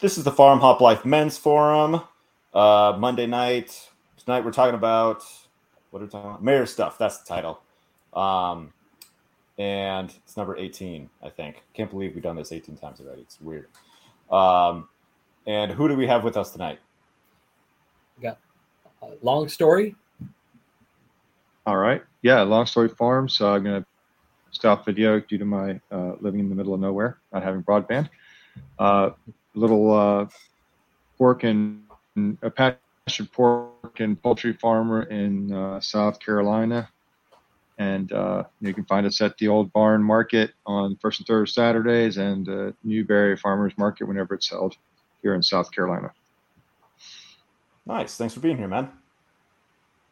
This is the Farm Hop Life Men's Forum. Uh, Monday night. Tonight we're talking about what are we talking about? Mayor stuff. That's the title. Um, and it's number 18, I think. Can't believe we've done this 18 times already. It's weird. Um, and who do we have with us tonight? We got a long story. All right. Yeah, long story farm. So I'm going to stop video due to my uh, living in the middle of nowhere, not having broadband. Uh, little uh, pork and, and a pastured pork and poultry farmer in uh, South Carolina. And uh, you can find us at the Old Barn Market on first and third Saturdays and uh, Newberry Farmers Market whenever it's held here in South Carolina. Nice. Thanks for being here, man.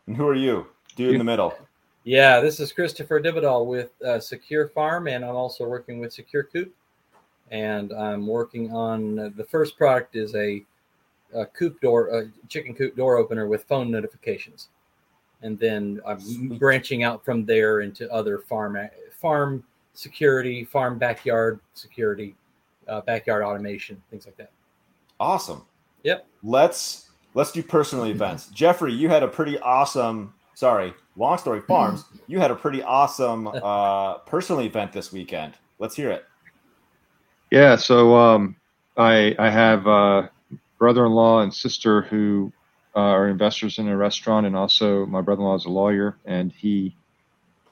And who are you? Dude in the middle. Yeah, this is Christopher de Vidal with uh, Secure Farm, and I'm also working with Secure Coop. And I'm working on uh, the first product is a, a coop door, a chicken coop door opener with phone notifications, and then I'm branching out from there into other farm farm security, farm backyard security, uh, backyard automation, things like that. Awesome. Yep. Let's let's do personal events. Jeffrey, you had a pretty awesome. Sorry, Long Story Farms. You had a pretty awesome uh, personal event this weekend. Let's hear it. Yeah, so um, I I have uh, brother-in-law and sister who uh, are investors in a restaurant, and also my brother-in-law is a lawyer, and he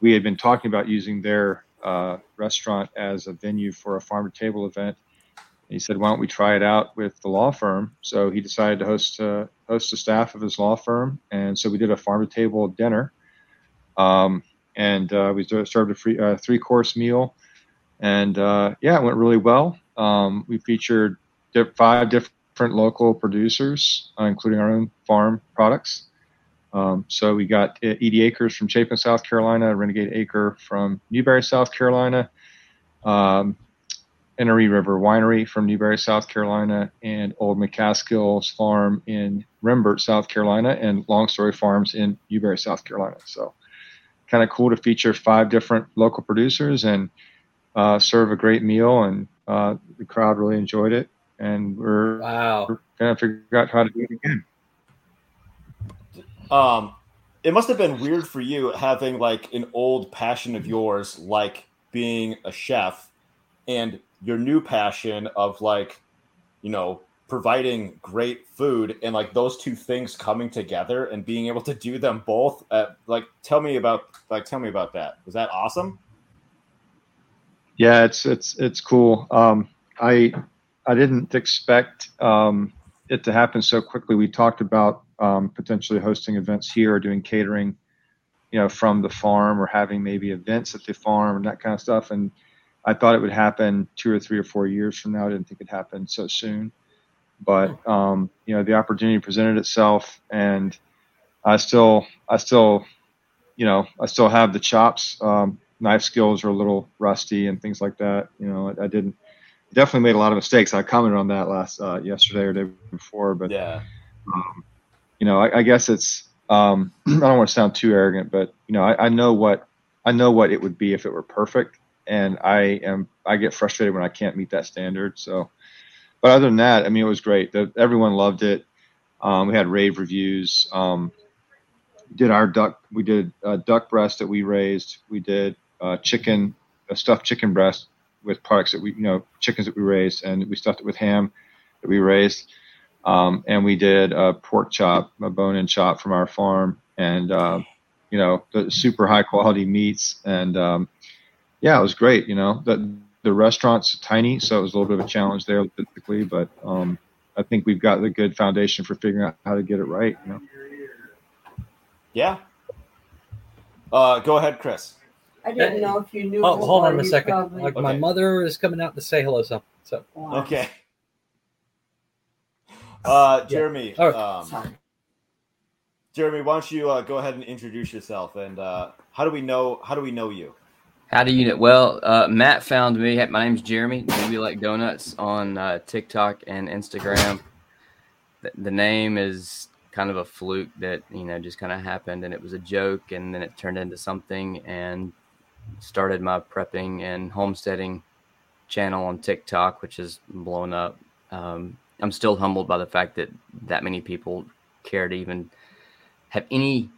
we had been talking about using their uh, restaurant as a venue for a farm to table event. And he said, "Why don't we try it out with the law firm?" So he decided to host uh, host the staff of his law firm, and so we did a farm to table dinner. Um, and uh, we served a free uh, three course meal and uh, yeah, it went really well. Um, we featured five different local producers, uh, including our own farm products. Um, so we got Edie Acres from Chapin, South Carolina, Renegade Acre from Newberry, South Carolina, um, River Winery from Newberry, South Carolina, and Old McCaskill's Farm in Rembert, South Carolina, and Long Story Farms in Newberry, South Carolina. So kind of cool to feature five different local producers and uh, serve a great meal, and uh, the crowd really enjoyed it. And we're, wow. we're gonna figure out how to do it again. Um, it must have been weird for you having like an old passion of yours, like being a chef, and your new passion of like, you know, providing great food and like those two things coming together and being able to do them both at, like tell me about like tell me about that was that awesome yeah, it's it's it's cool. Um, I I didn't expect um, it to happen so quickly. We talked about um, potentially hosting events here or doing catering, you know, from the farm or having maybe events at the farm and that kind of stuff. And I thought it would happen two or three or four years from now. I didn't think it happened so soon. But um, you know, the opportunity presented itself, and I still I still you know I still have the chops. Um, knife skills are a little rusty and things like that. You know, I, I didn't definitely made a lot of mistakes. I commented on that last uh, yesterday or day before, but yeah, um, you know, I, I guess it's um, I don't want to sound too arrogant, but you know, I, I know what I know what it would be if it were perfect, and I am I get frustrated when I can't meet that standard. So, but other than that, I mean, it was great. The, everyone loved it. Um, we had rave reviews. Um, did our duck. We did a duck breast that we raised. We did uh, chicken, a stuffed chicken breast with products that we, you know, chickens that we raised, and we stuffed it with ham that we raised. Um, and we did a pork chop, a bone-in chop from our farm, and uh, you know, the super high quality meats. And um, yeah, it was great. You know, the the restaurant's tiny, so it was a little bit of a challenge there logistically, but um, I think we've got the good foundation for figuring out how to get it right. You know? Yeah. Uh, go ahead, Chris. I didn't know if you knew. Oh, hold on a second. probably- Like my mother is coming out to say hello. So, so Wow. Okay. Uh, Jeremy. All right. Um, Sorry. Jeremy, why don't you uh, go ahead and introduce yourself and uh, how do we know how do we know you? How do you know? Well, uh, Matt found me. My name's Jeremy. DeweyLikeDonuts on uh, TikTok and Instagram. The, the name is kind of a fluke that you know just kind of happened, and it was a joke, and then it turned into something, and started my prepping and homesteading channel on TikTok, which is blown up. Um, I'm still humbled by the fact that that many people care to even have any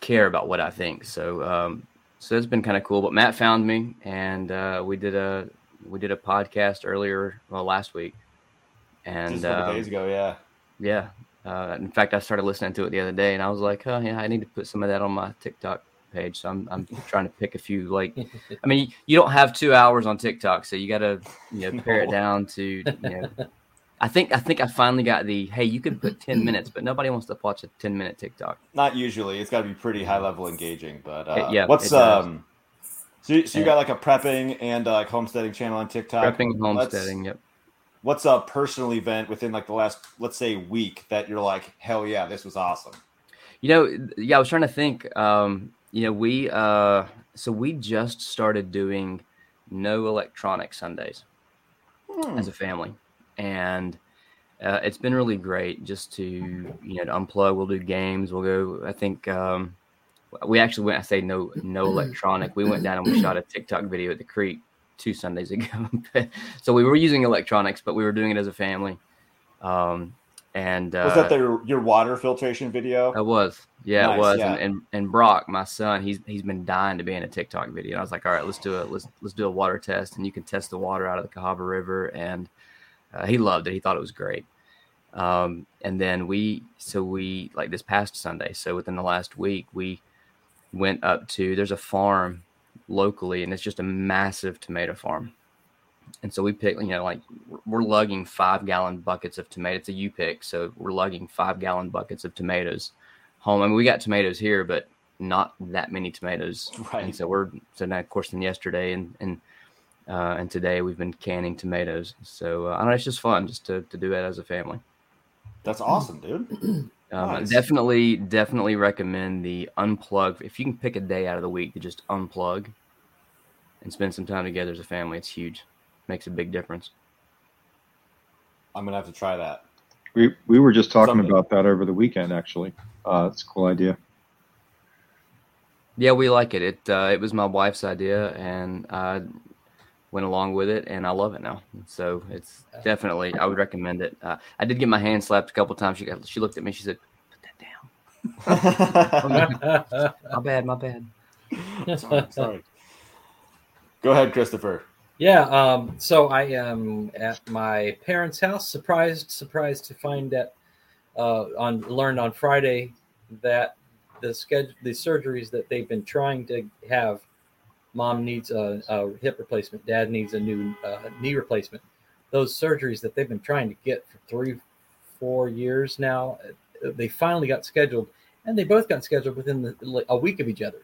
care about what I think. So um, so it's been kind of cool. But Matt found me, and uh, we did a we did a podcast earlier, well, last week, and um, days ago, yeah. yeah. Uh, in fact, I started listening to it the other day, and I was like, "Oh yeah, I need to put some of that on my TikTok page." So I'm I'm trying to pick a few. Like, I mean, you don't have two hours on TikTok, so you got to you know pare it down to you know. I think I think I finally got the hey, you can put ten minutes, but nobody wants to watch a ten minute TikTok. Not usually. It's got to be pretty high level engaging. But uh, It- yeah, what's um? So, you- so you Yeah. got like a prepping and uh, like homesteading channel on TikTok. Prepping and Let's- homesteading. Yep. What's a personal event within like the last, let's say, week that you're like, hell yeah, this was awesome. You know, yeah, I was trying to think. Um, you know, we uh, so we just started doing no electronic Sundays Hmm. as a family, and uh, it's been really great just to you know to unplug. We'll do games. We'll go. I think um, we actually went. I say no no electronic. We went down and we shot a TikTok video at the creek two Sundays ago. so we were using electronics, but we were doing it as a family. Um, and uh, Was that the, your water filtration video? it was. Yeah, Nice, it was. yeah. And, and and Brock, my son, he's he's been dying to be in a TikTok video. And I was like, all right, let's do it. Let's let's do a water test, and you can test the water out of the Cahaba River. And uh, he loved it. He thought it was great. Um, and then we, so we like this past Sunday. So within the last week, we went up to. There's a farm locally, and it's just a massive tomato farm. And so we pick, you know, like we're lugging five gallon buckets of tomato. It's a U pick, so we're lugging five gallon buckets of tomatoes home. I mean, we got tomatoes here, but not that many tomatoes. Right. And so we're so now, of course, then yesterday and and uh, and today we've been canning tomatoes. So uh, I don't know, it's just fun just to to do that as a family. That's awesome, dude. Um, Nice. Definitely, definitely recommend the unplug. If you can pick a day out of the week to just unplug and spend some time together as a family, it's huge. Makes a big difference. I'm gonna have to try that. We we were just talking Something. about that over the weekend. Actually, uh, it's a cool idea. Yeah, we like it. It uh, it was my wife's idea, and I went along with it, and I love it now. So it's definitely I would recommend it. Uh, I did get my hand slapped a couple times. She got she looked at me. She said, "Put that down." my bad. My bad. sorry, sorry. Go ahead, Christopher. Yeah, um, so I am at my parents' house. Surprised, surprised to find that uh, on learned on Friday that the schedule, the surgeries that they've been trying to have. Mom needs a, a hip replacement. Dad needs a new uh, knee replacement. Those surgeries that they've been trying to get for three, four years now, uh, they finally got scheduled, and they both got scheduled within the, a week of each other.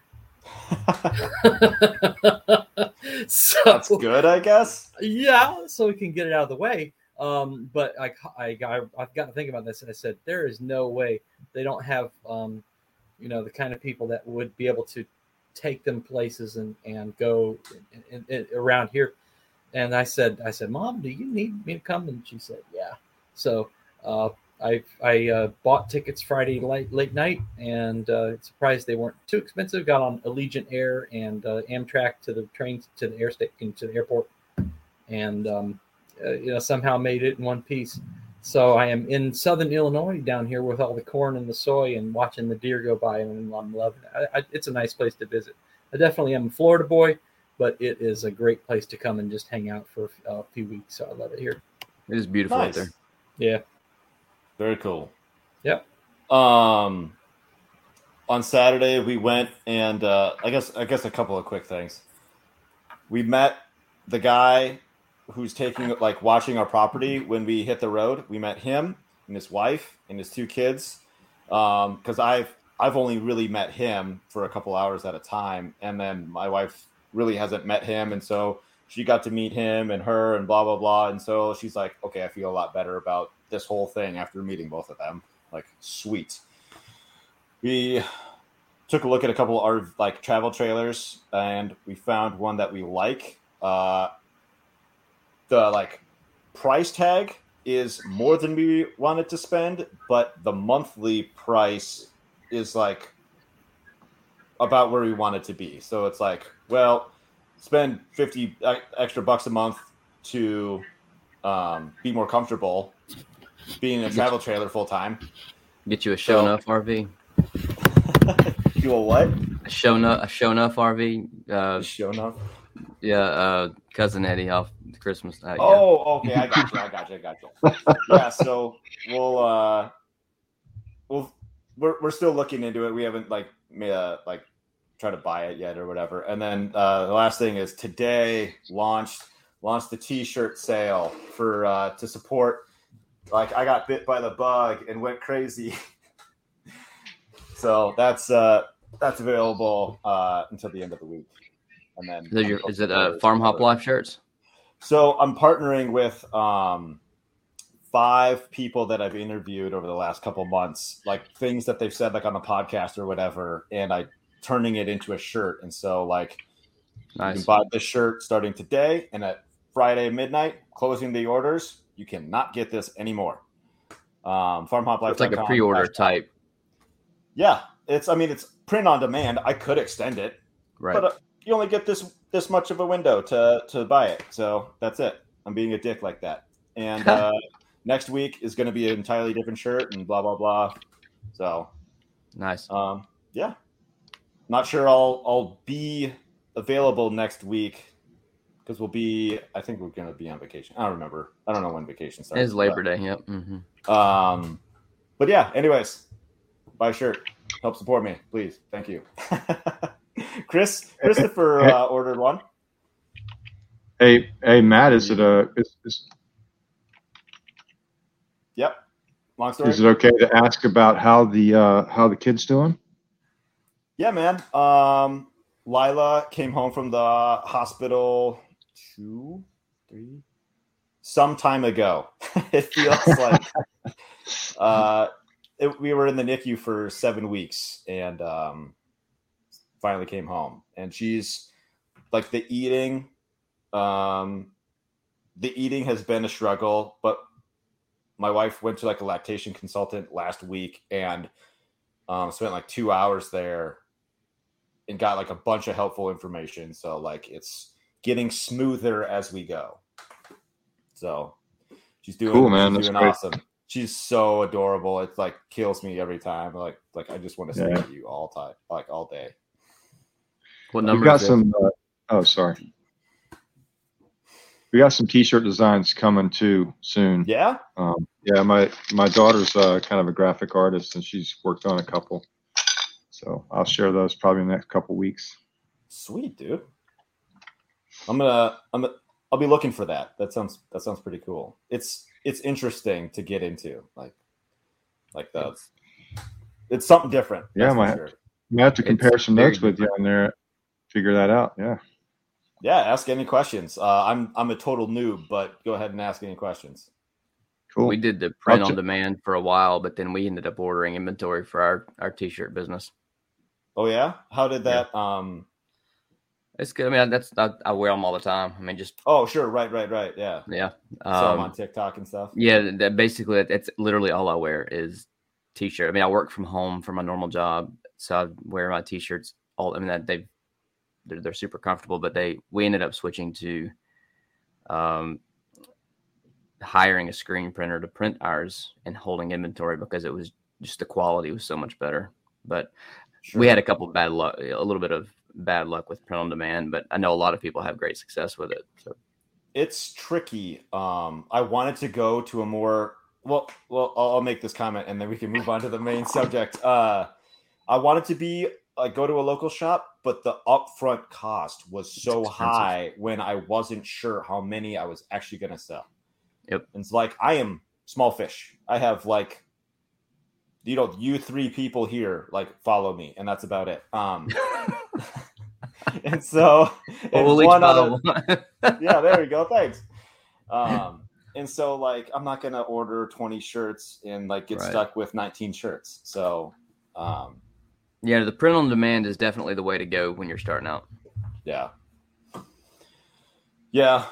so That's good, I guess. yeah, so we can get it out of the way. Um, but I, I, I, I've got to think about this, and I said there is no way they don't have, um, you know, the kind of people that would be able to take them places and and go in, in, in- around here. And I said, I said, Mom, do you need me to come? And she said, Yeah. So uh, I I uh, bought tickets Friday late late night, and uh, surprised they weren't too expensive. Got on Allegiant Air and uh, Amtrak to the train to the air station to the airport, and um, uh, you know somehow made it in one piece. So I am in southern Illinois down here with all the corn and the soy and watching the deer go by, and I'm loving it. I, I, it's a nice place to visit. I definitely am a Florida boy, but it is a great place to come and just hang out for a few weeks. So I love it here. It is beautiful Nice. out there. Yeah. Very cool. Yep. Um, on Saturday we went and uh, I guess I guess a couple of quick things. We met the guy who's taking like watching our property when we hit the road. We met him and his wife and his two kids. Um, because I've I've only really met him for a couple hours at a time, and then my wife really hasn't met him, and so she got to meet him and her and blah blah blah, and so she's like, okay, I feel a lot better about this whole thing after meeting both of them. Like, sweet. We took a look at a couple of our like travel trailers, and we found one that we like. Uh, the like price tag is more than we wanted to spend, but the monthly price is like about where we want it to be. So it's like, well, spend 50 e- extra bucks a month to um, be more comfortable being in a travel trailer full time. Get you a show So- enough RV. You a what? A show enough. A show enough RV. Uh, Show enough. yeah. Uh, cousin Eddie off Christmas. Uh, yeah. Oh, okay. I got you. I got you. I got you. Yeah. So we'll uh, we'll we're we're still looking into it. We haven't like made a like try to buy it yet or whatever. And then uh, the last thing is today launched launched the T-shirt sale for uh, to support. Like I got bit by the bug and went crazy. so that's uh that's available uh until the end of the week. And then Is it, your, is it uh, Farm Hop Life shirts? so I'm partnering with um, five people that I've interviewed over the last couple months, like things that they've said, like on the podcast or whatever, and I turning it into a shirt. And so, like, you can buy this shirt starting today, and at Friday midnight, closing the orders. You cannot get this anymore. Um, FarmHopLife. It's like a pre-order type, Yeah, it's. I mean, it's print on demand. I could extend it, right? but uh, you only get this this much of a window to to buy it. So that's it. I'm being a dick like that. And uh, next week is going to be an entirely different shirt and blah blah blah. So nice. um, yeah, not sure I'll I'll be available next week because we'll be. I think we're going to be on vacation. I don't remember. I don't know when vacation starts. It's Labor Day. Yep. hmm um, but yeah. Anyways, buy a shirt. Help support me, please. Thank you. Chris Christopher uh, ordered one. Hey, hey, Matt, is it a is, is, Yep. Long story. is it okay to ask about how the uh, how the kid's doing? Yeah, man. Um, Lila came home from the hospital two, three, some time ago. it feels like uh, it, we were in the NICU for seven weeks and um, finally came home. And she's like the eating, um, the eating has been a struggle, but my wife went to like a lactation consultant last week and um, spent like two hours there and got like a bunch of helpful information. So like it's getting smoother as we go. So she's doing Cool, man. She's doing awesome. She's so adorable. It's like kills me every time. Like like I just want to stare Yeah. at you all time, like all day. What number? We number? got is some. Uh, oh, sorry. We got some T-shirt designs coming too soon. Yeah. Um, yeah, my my daughter's uh, kind of a graphic artist, and she's worked on a couple. So I'll share those probably in the next couple weeks. Sweet, dude. I'm gonna I'm gonna, I'll be looking for that. That sounds that sounds pretty cool. It's it's interesting to get into. Like like the it's something different. Yeah, that's for my- sure. We have to It's compare some very notes with you on there. Figure that out. Yeah. Yeah, ask any questions. Uh, I'm I'm a total noob, but go ahead and ask any questions. Cool. We did the print I'll on ch- demand for a while, but then we ended up ordering inventory for our our t-shirt business. Oh yeah, how did that? Um. It's good. I mean, that's I, I wear them all the time. I mean, just Oh sure, right, right, right. Yeah. yeah. So I'm Um, on TikTok and stuff. Yeah, that basically it's literally all I wear is t-shirt. I mean, I work from home for my normal job, so I wear my t-shirts all. I mean, that they they're, they're super comfortable, but they we ended up switching to um hiring a screen printer to print ours and holding inventory because it was just the quality was so much better. But Sure. we had a couple bad luck, a little bit of bad luck with print on demand, but I know a lot of people have great success with it. So it's tricky. Um, I wanted to go to a more well. Well, I'll, I'll make this comment and then we can move on to the main subject. Uh, I wanted to be like go to a local shop, but the upfront cost was so high when I wasn't sure how many I was actually going to sell. Yep. And it's like I am small fish. I have like, you know, you three people here like follow me, and that's about it. Um, and so and one buy out of- one. yeah, there we go. Thanks. Um, and so like I'm not gonna order 20 shirts and like get Right. stuck with 19 shirts. So um, Yeah, the print on demand is definitely the way to go when you're starting out. yeah, yeah.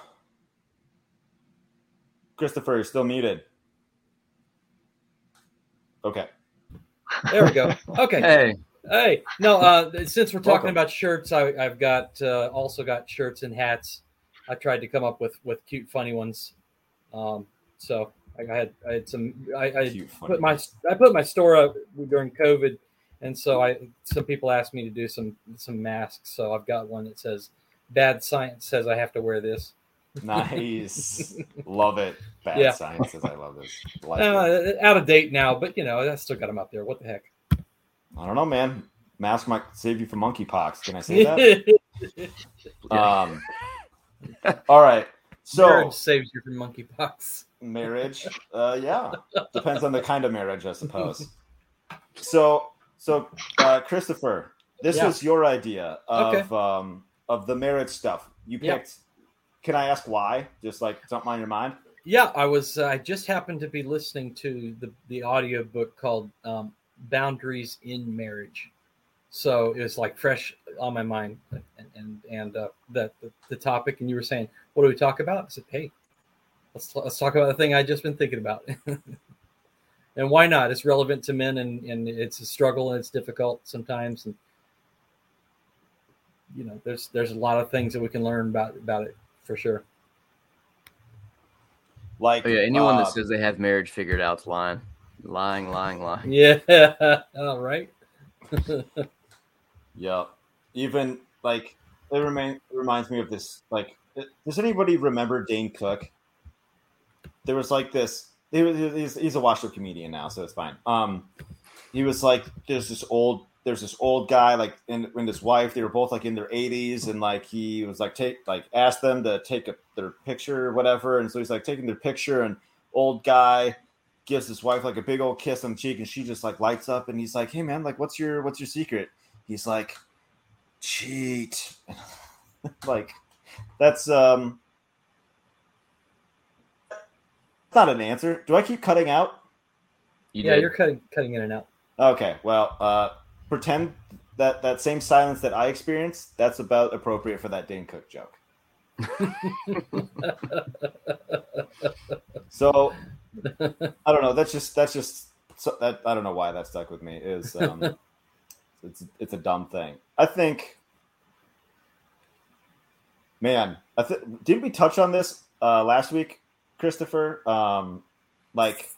Christopher, you're still muted. Okay. There we go. Okay. Hey, Hey, no. Uh, since we're talking Welcome. about shirts, I, I've got uh, also got shirts and hats. I tried to come up with with cute, funny ones. Um, so I had I had some I, I Cute, put my I put my store up during COVID, and so I some people asked me to do some some masks. So I've got one that says "Bad science says I have to wear this." Nice. love it. Bad Yeah. sciences. I love this. Like. Uh, out of date now, but you know I still got them up there. What the heck? I don't know, man. Mask might save you from monkeypox. Can I say that? um, all right. So Marriage saves you from monkeypox. marriage, uh, yeah, depends on the kind of marriage, I suppose. So, so uh, Christopher, this Yeah. was your idea of Okay. um, of the marriage stuff. You picked. Can I ask why? Just like something on your mind. Yeah, I was. I just happened to be listening to the the audio book called um, "Boundaries in Marriage," so it was like fresh on my mind, and and, and uh, the, the the topic. And you were saying, "What do we talk about?" I said, "Hey, let's let's talk about the thing I just been thinking about." and why not? It's relevant to men, and and it's a struggle, and it's difficult sometimes, and you know, there's there's a lot of things that we can learn about about it for sure. Like, Oh yeah, anyone uh, that says they have marriage figured out's lying, lying, lying, lying. Yeah. All right. Yeah. Even like it remain reminds me of this. Like, does anybody remember Dane Cook? There was like this. He was, he's, he's a washed up comedian now, so it's fine. Um, he was like, there's this old, there's this old guy like, and when his wife, they were both like in their 80s, and like he was like take like asked them to take a, their picture or whatever, and so he's like taking their picture, and old guy gives his wife like a big old kiss on the cheek, and she just like lights up, and he's like, hey man, like what's your what's your secret? He's like, cheat. like, that's um, That's not an answer. Do I keep cutting out? You yeah, did. you're cutting cutting in and out. Okay, well, uh, pretend that that same silence that I experienced, that's about appropriate for that Dane Cook joke. so I don't know. That's just that's just so that I don't know why that stuck with me. Is um, it's it's a dumb thing. I think, man, I th- did we touch on this uh, last week, Christopher? Um, like,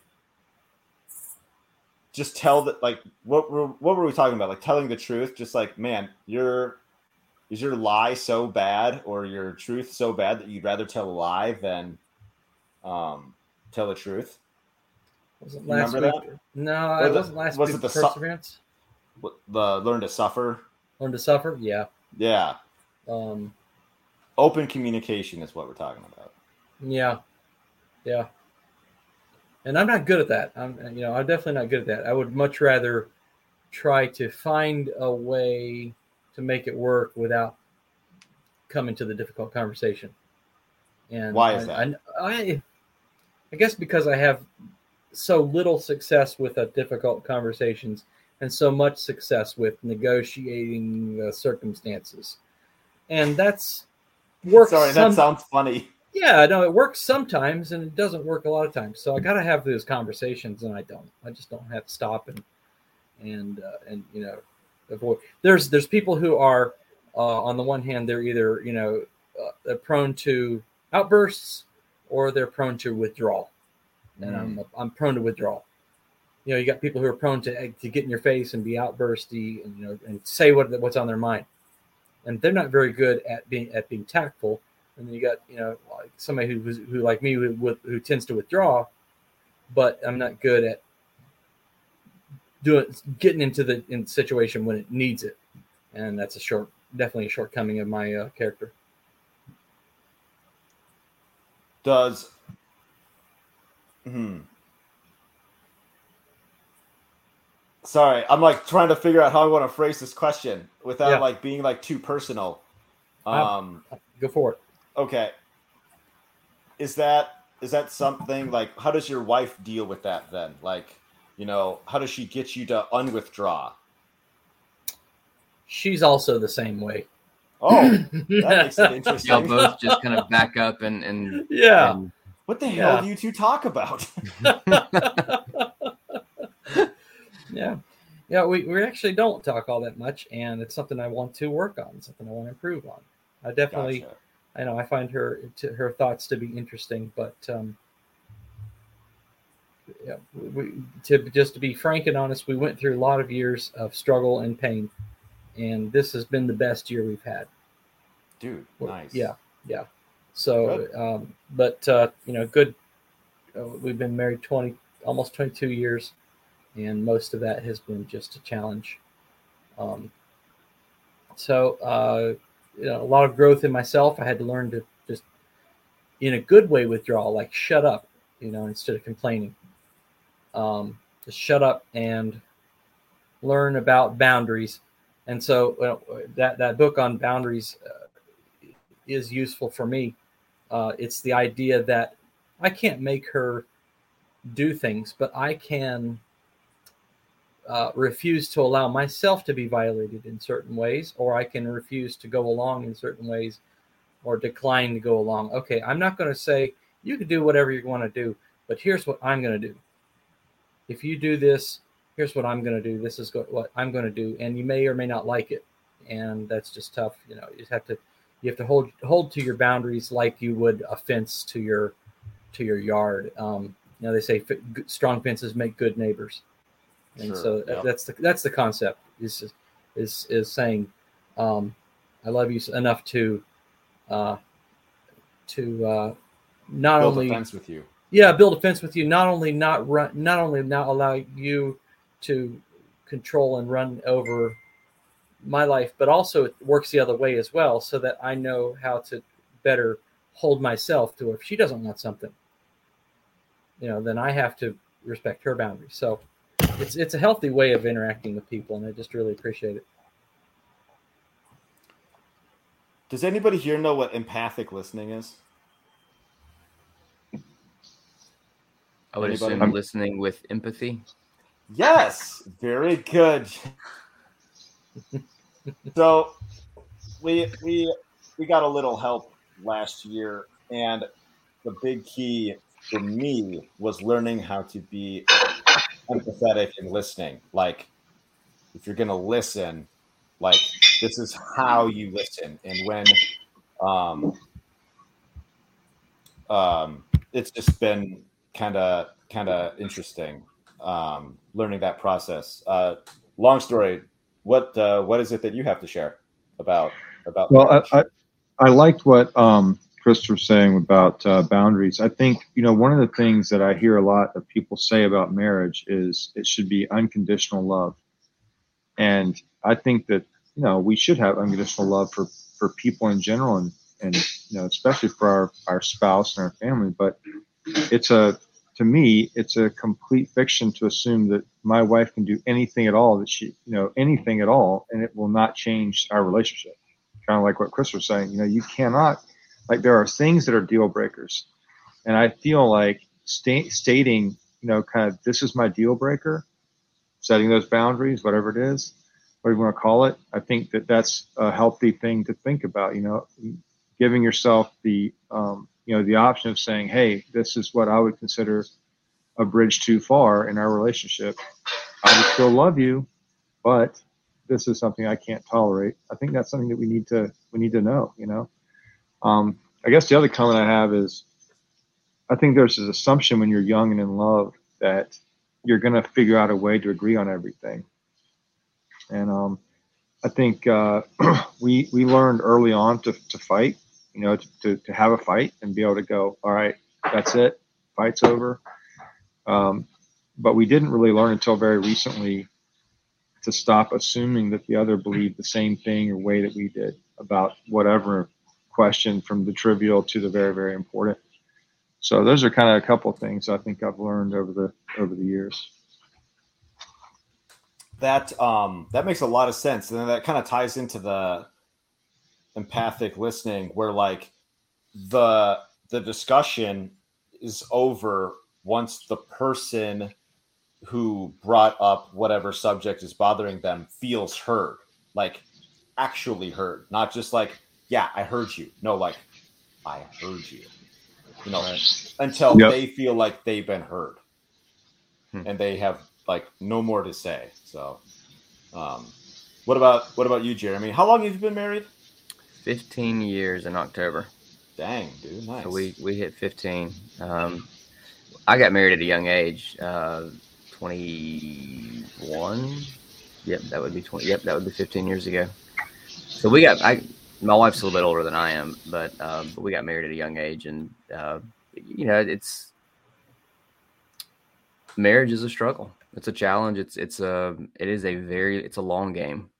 just tell that like what were what were we talking about? Like telling the truth. Just like, man, your is your lie so bad or your truth so bad that you'd rather tell a lie than um, tell the truth? Was it last week? remember No, it wasn't last was week. it the su- perseverance? What- The learn to suffer. Learn to suffer. Yeah. Yeah, Um, open communication is what we're talking about. yeah. Yeah. And I'm not good at that. I'm, you know, I'm definitely not good at that. I would much rather try to find a way to make it work without coming to the difficult conversation. And Why is I, I, I, I guess because I have so little success with uh, difficult conversations and so much success with negotiating uh, circumstances, and that's works. Sorry, some- that sounds funny. Yeah, no, it works sometimes and it doesn't work a lot of times. So I got to have those conversations, and I don't. I just don't have to stop and and uh, and you know avoid. There's there's people who are uh, on the one hand they're either you know uh, they're prone to outbursts or they're prone to withdrawal, and I'm I'm prone to withdrawal. You know, you got people who are prone to to get in your face and be outbursty and you know and say what what's on their mind, and they're not very good at being at being tactful and then you got you know like somebody who was who like me who, who, who tends to withdraw but i'm not good at doing getting into the in situation when it needs it and that's a short definitely a shortcoming of my uh, character Does hmm. Sorry, I'm like trying to figure out how I want to phrase this question without Yeah. like being like too personal. Uh, Um go for it okay. Is that is that something like how does your wife deal with that then? Like, you know, how does she get you to unwithdraw? she's also the same way Oh, that makes it interesting. Y'all both just kind of back up and and, yeah and What the hell Yeah. do you two talk about? yeah yeah we, we actually don't talk all that much and it's something i want to work on something i want to improve on i definitely Gotcha. I know I find her to, her thoughts to be interesting, but um, yeah. We, to just to be frank and honest, we went through a lot of years of struggle and pain, and this has been the best year we've had. Dude, nice. Yeah, yeah. So, um, but uh, you know, good. Uh, we've been married twenty, almost twenty-two years, and most of that has been just a challenge. Um, so, uh, you know, a lot of growth in myself. I had to learn to just, in a good way, withdraw, like shut up, you know, instead of complaining. Um, just shut up and learn about boundaries. And so that that book on boundaries uh, is useful for me. Uh, it's the idea that I can't make her do things, but I can uh, refuse to allow myself to be violated in certain ways, or I can refuse to go along in certain ways or decline to go along. Okay, I'm not going to say you can do whatever you want to do, but here's what I'm going to do. If you do this, here's what I'm going to do. This is what I'm going to do, and you may or may not like it, and that's just tough. You know, you have to you have to hold hold to your boundaries like you would a fence to your to your yard. Um, you know, they say strong fences make good neighbors and sure, so yeah. that's the that's the concept is is is saying um, I love you enough to uh, to uh, not build only a fence with you. Yeah, build a fence with you. Not only not run, not only not allow you to control and run over my life, but also it works the other way as well, so that I know how to better hold myself to if she doesn't want something, you know, then I have to respect her boundaries. So it's it's a healthy way of interacting with people, and I just really appreciate it. Does anybody here know what empathic listening is? I would anybody? assume listening with empathy. Yes, very good. so we we we got a little help last year, and the big key for me was learning how to be empathetic and listening. Like, if you're going to listen, like this is how you listen. And when, um, um, it's just been kind of kind of interesting um, learning that process. Uh, long story. What uh, what is it that you have to share about about? Well, I, I, I liked what um, Chris was saying about uh, boundaries. I think, you know, one of the things that I hear a lot of people say about marriage is it should be unconditional love. And I think that, you know, we should have unconditional love for, for people in general and, and, you know, especially for our, our spouse and our family. But it's a, to me, it's a complete fiction to assume that my wife can do anything at all that she, you know, anything at all, and it will not change our relationship. Kind of like what Chris was saying, you know, you cannot like there are things that are deal breakers, and I feel like sta- stating, you know, kind of this is my deal breaker, setting those boundaries, whatever it is, what you want to call it. I think that that's a healthy thing to think about. You know, giving yourself the um, you know the option of saying, hey, this is what I would consider a bridge too far in our relationship. I would still love you, but this is something I can't tolerate. I think that's something that we need to we need to know. You know. Um, I guess the other comment I have is I think there's this assumption when you're young and in love that you're going to figure out a way to agree on everything. And um, I think uh, we we learned early on to, to fight, you know, to, to have a fight and be able to go, all right, that's it, fight's over. Um, but we didn't really learn until very recently to stop assuming that the other believed the same thing or way that we did about whatever question from the trivial to the very, very important. So those are kind of a couple of things I think I've learned over the over the years. That um that makes a lot of sense. And then that kind of ties into the empathic listening where like the the discussion is over once the person who brought up whatever subject is bothering them feels heard like actually heard not just like yeah, I heard you. No, like, I heard you. You know, right. until yep. they feel like they've been heard hmm. and they have like no more to say. So, um, what about what about you, Jeremy? How long have you been married? Fifteen years in October. Dang, dude, nice. So we we hit fifteen. Um, I got married at a young age, uh, 21. Yep, that would be 20. Yep, that would be 15 years ago. So we got, I, my wife's a little bit older than I am, but, um, but we got married at a young age. And, uh, you know, it's, marriage is a struggle. It's a challenge. It's, it's a, it is a very, it's a long game.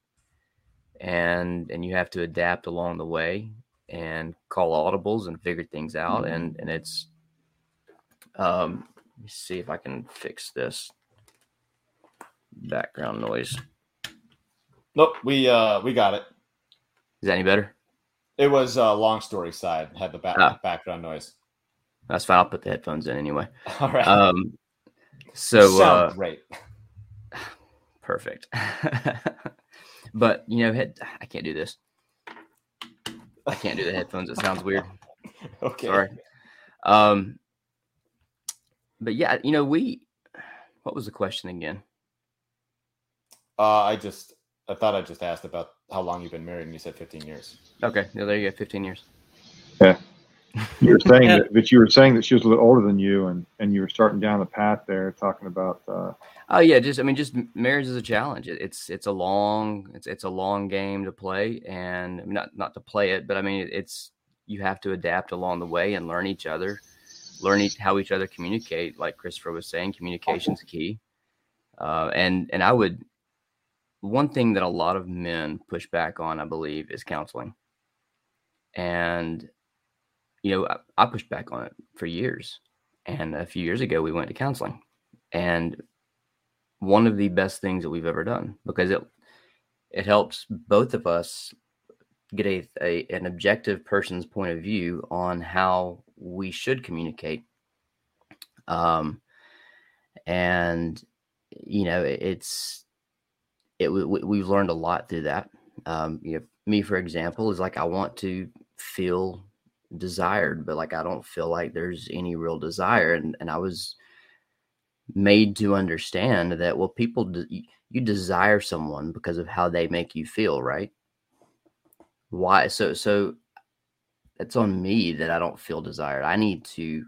And, and you have to adapt along the way and call audibles and figure things out. And, and it's, um, let me see if I can fix this background noise. Nope, we uh we got it. Is that any better? It was uh long story side had the back, Ah. background noise. That's fine. I'll put the headphones in anyway. All right. Um, so uh, great. perfect. but you know, head, I can't do this. I can't do the headphones. It sounds weird. Okay. Sorry. Um, but yeah, you know, we. What was the question again? Uh, I just I thought I just asked about how long you've been married, and you said 15 years. Okay, yeah, there you go. Fifteen years. Yeah, you were saying Yeah. that, but you were saying that she was a little older than you, and and you were starting down the path there, talking about. Uh, Oh yeah, just I mean, just marriage is a challenge. It, it's it's a long it's it's a long game to play, and not not to play it, but I mean, it's you have to adapt along the way and learn each other, learn each, how each other communicate. Like Christopher was saying, communication's key. Uh, and and I would one thing that a lot of men push back on, I believe, is counseling. And you know, I, I pushed back on it for years. And a few years ago, we went to counseling, and one of the best things that we've ever done because it it helps both of us get a, a an objective person's point of view on how we should communicate um and you know it, it's it we, we- we've learned a lot through that. Um you know me for example is like i want to feel desired but like i don't feel like there's any real desire and and i was made to understand that well people de- you desire someone because of how they make you feel right? Why so so it's on me that i don't feel desired. I need to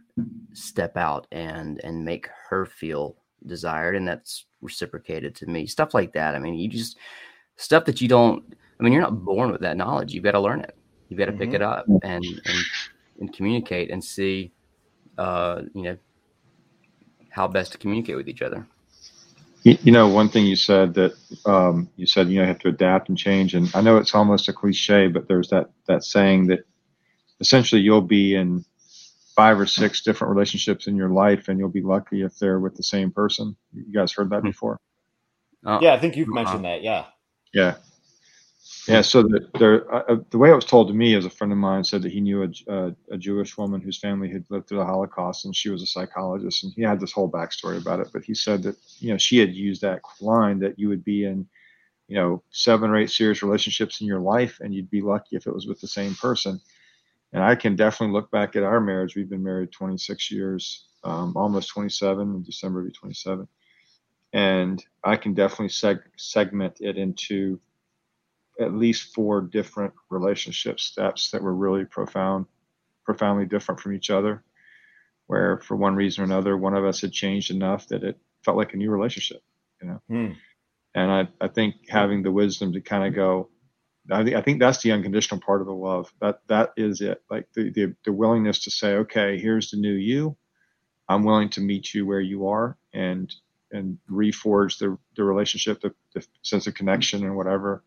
step out and and make her feel desired and that's reciprocated to me. Stuff like that. I mean you just stuff that you don't i mean you're not born with that knowledge. You've got to learn it. You've got to pick Mhm. it up and and and communicate and see uh you know how best to communicate with each other. You, you know, one thing you said that um, you said you know you have to adapt and change, and I know it's almost a cliche, but there's that that saying that essentially you'll be in five or six different relationships in your life, and you'll be lucky if they're with the same person. You guys heard that Hmm. before? Uh, Yeah, I think you've Uh-huh. mentioned that. Yeah. Yeah. Yeah. So the, there, uh, uh, the way it was told to me is a friend of mine said that he knew a, J- uh, a Jewish woman whose family had lived through the Holocaust and she was a psychologist and he had this whole backstory about it. But he said that, you know, she had used that line that you would be in, you know, seven or eight serious relationships in your life and you'd be lucky if it was with the same person. And I can definitely look back at our marriage. We've been married 26 years, um, almost 27 in December be 27. And I can definitely seg- segment it into at least four different relationship steps that were really profound, profoundly different from each other. Where for one reason or another, one of us had changed enough that it felt like a new relationship, you know. Hmm. And I, I think having the wisdom to kind of go, I think I think that's the unconditional part of the love. That that is it. Like the, the the willingness to say, okay, here's the new you. I'm willing to meet you where you are and and reforge the the relationship, the, the sense of connection and whatever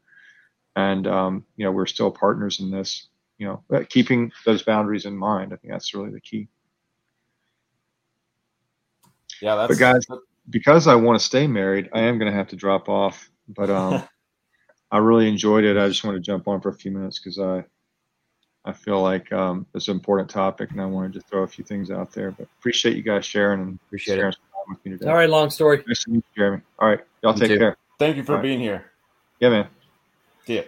and um, you know we're still partners in this you know but keeping those boundaries in mind i think that's really the key Yeah, that's But guys- because i want to stay married i am going to have to drop off but um, i really enjoyed it i just want to jump on for a few minutes because i i feel like um, it's an important topic and i wanted to throw a few things out there but appreciate you guys sharing and Appreciate it. sharing some time with me today All right, long story. nice to meet you jeremy all right y'all You take too. care Thank you for All right. being here. yeah man See ya.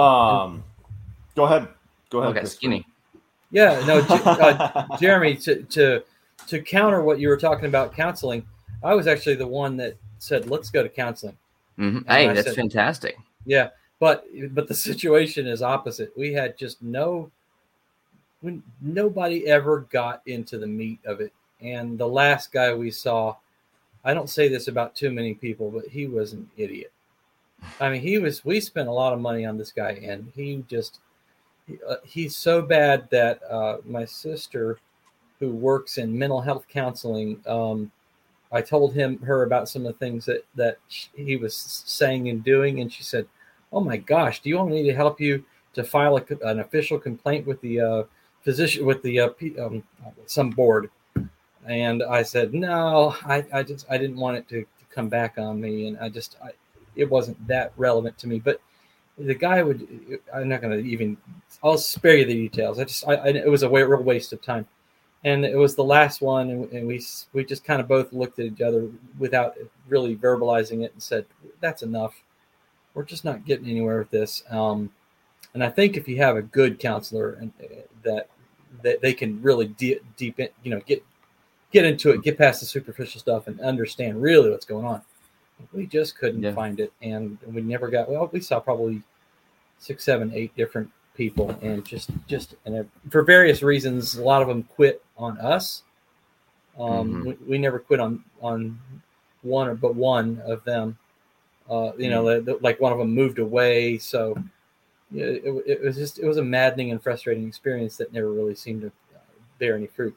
Um, go ahead. Go ahead. okay Christopher. skinny Yeah, no, uh, Jeremy, to, to to counter what you were talking about counseling, I was actually the one that said, "Let's go to counseling." Hmm hey that's said- fantastic Yeah, but but the situation is opposite. We had just no when nobody ever got into the meat of it. And the last guy we saw, I don't say this about too many people, but he was an idiot. I mean, he was. We spent a lot of money on this guy, and he just he, uh, he's so bad that uh, my sister, who works in mental health counseling, um, I told him her about some of the things that that he was saying and doing, and she said, "Oh my gosh, do you want me to help you to file a, an official complaint with the uh, physician with the uh, um, some board?" And I said, "No, I, I just I didn't want it to, to come back on me, and I just I, it wasn't that relevant to me. But the guy would. I'm not going to even. I'll spare you the details. I just. I, I it was a way, real waste of time, and it was the last one, and, and we we just kind of both looked at each other without really verbalizing it and said, "That's enough. We're just not getting anywhere with this." Um, and I think if you have a good counselor and uh, that that they can really deep, deep in, you know, get get into it, get past the superficial stuff, and understand really what's going on we just couldn't yeah. find it, and we never got. Well, we saw probably six, seven, eight different people, and just just and for various reasons, a lot of them quit on us. Um, mm-hmm. we, we, never quit on on one or but one of them. Uh, you know, mm-hmm. the, the, like one of them moved away, so it, it, it, was just it was a maddening and frustrating experience that never really seemed to bear any fruit.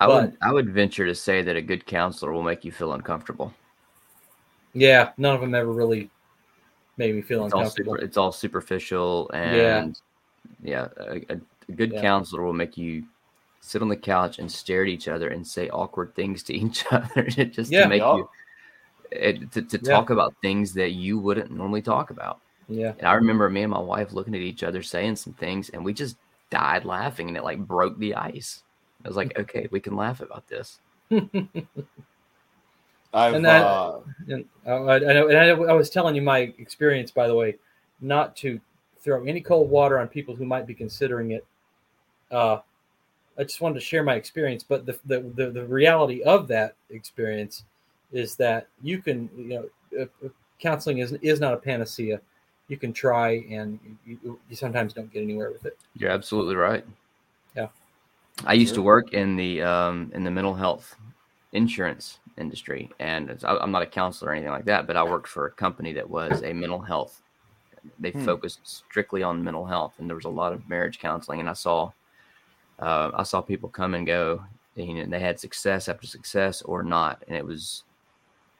I but, would I would venture to say that a good counselor will make you feel uncomfortable. Yeah, none of them ever really made me feel it's uncomfortable. All super, it's all superficial, and yeah, yeah a, a, good yeah. counselor will make you sit on the couch and stare at each other and say awkward things to each other, just yeah, to make you it, to, to talk about things that you wouldn't normally talk about. Yeah, and I remember me and my wife looking at each other, saying some things, and we just died laughing, and it like broke the ice. I was like, okay, we can laugh about this. I've, and that, uh, and, uh, I, I know, and I, I, was telling you my experience, by the way, not to throw any cold water on people who might be considering it. Uh, I just wanted to share my experience, but the, the, the, the reality of that experience is that you can, you know, uh, counseling is, is not a panacea. You can try and you, you sometimes don't get anywhere with it. You're absolutely right. Yeah. I used to work in the, um, in the mental health insurance industry. And I'm not a counselor or anything like that, but I worked for a company that was a mental health. They hmm. focused strictly on mental health, and there was a lot of marriage counseling. And I saw, uh, I saw people come and go. You know, they had success after success or not, and it was,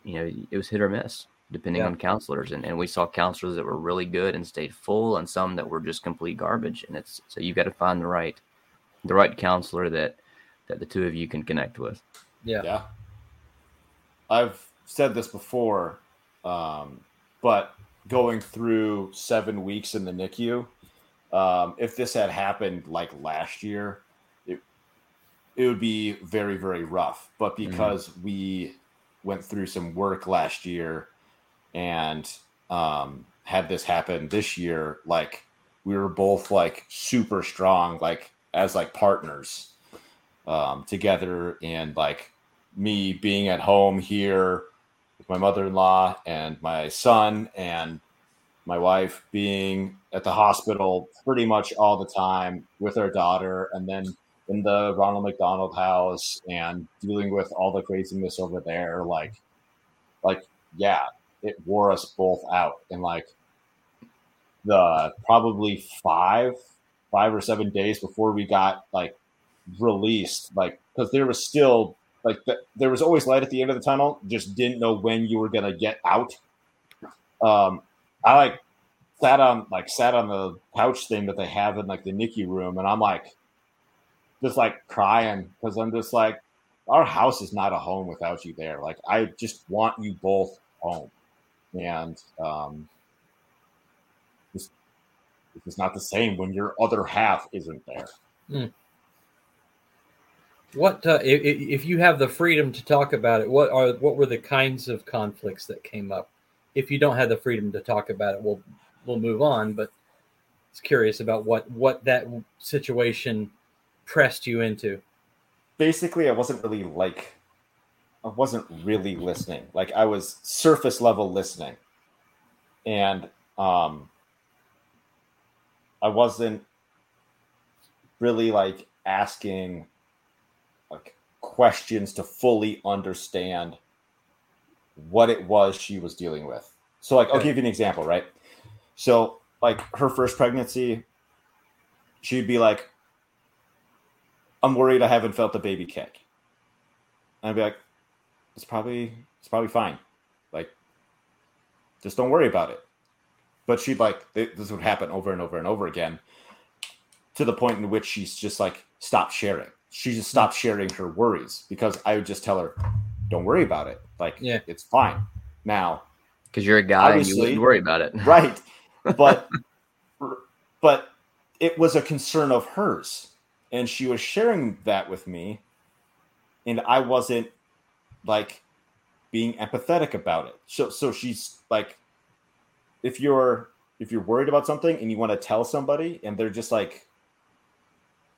you know, it was hit or miss depending yeah. on counselors. And, and we saw counselors that were really good and stayed full, and some that were just complete garbage. And it's so you've got to find the right, the right counselor that that the two of you can connect with. Yeah. Yeah. I've said this before, um, but going through seven weeks in the NICU, um, if this had happened like last year, it it would be very very rough. But mm-hmm. because mm-hmm. we went through some work last year and um, had this happen this year, like we were both like super strong, like as like partners um, together, and like me being at home here with my mother-in-law and my son and my wife being at the hospital pretty much all the time with our daughter and then in the Ronald McDonald house and dealing with all the craziness over there like like yeah it wore us both out and like the probably five five or seven days before we got like released like because there was still like the, there was always light at the end of the tunnel. Just didn't know when you were gonna get out. Um, I like sat on like sat on the couch thing that they have in like the NICU room, and I'm like, just like crying because I'm just like, our house is not a home without you there. Like I just want you both home, and um, it's, it's not the same when your other half isn't there. Mm. What uh, if, if you have the freedom to talk about it? What are what were the kinds of conflicts that came up? If you don't have the freedom to talk about it, we'll we'll move on. But it's curious about what what that situation pressed you into. Basically, I wasn't really like I wasn't really listening. Like I was surface level listening, and um, I wasn't really like asking like questions to fully understand what it was she was dealing with. So like I'll give you an example, right? So like her first pregnancy, she'd be like, I'm worried I haven't felt the baby kick. And I'd be like, it's probably it's probably fine. Like just don't worry about it. But she'd like this would happen over and over and over again to the point in which she's just like stopped sharing. She just stopped sharing her worries because I would just tell her, Don't worry about it. Like yeah. it's fine. Now because you're a guy and you wouldn't worry about it. right. But but it was a concern of hers. And she was sharing that with me. And I wasn't like being empathetic about it. So so she's like if you're if you're worried about something and you want to tell somebody and they're just like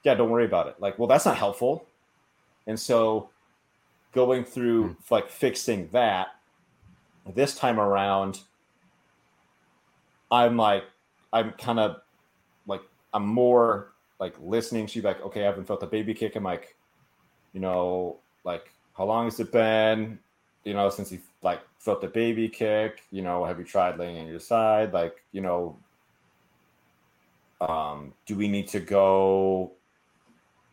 yeah, don't worry about it. Like, well, that's not helpful. And so going through mm. like fixing that this time around I'm like I'm kind of like I'm more like listening. She's like, okay, I haven't felt a baby kick. I'm like, you know, like how long has it been? You know, since you like felt the baby kick, you know, have you tried laying on your side? Like, you know, um, do we need to go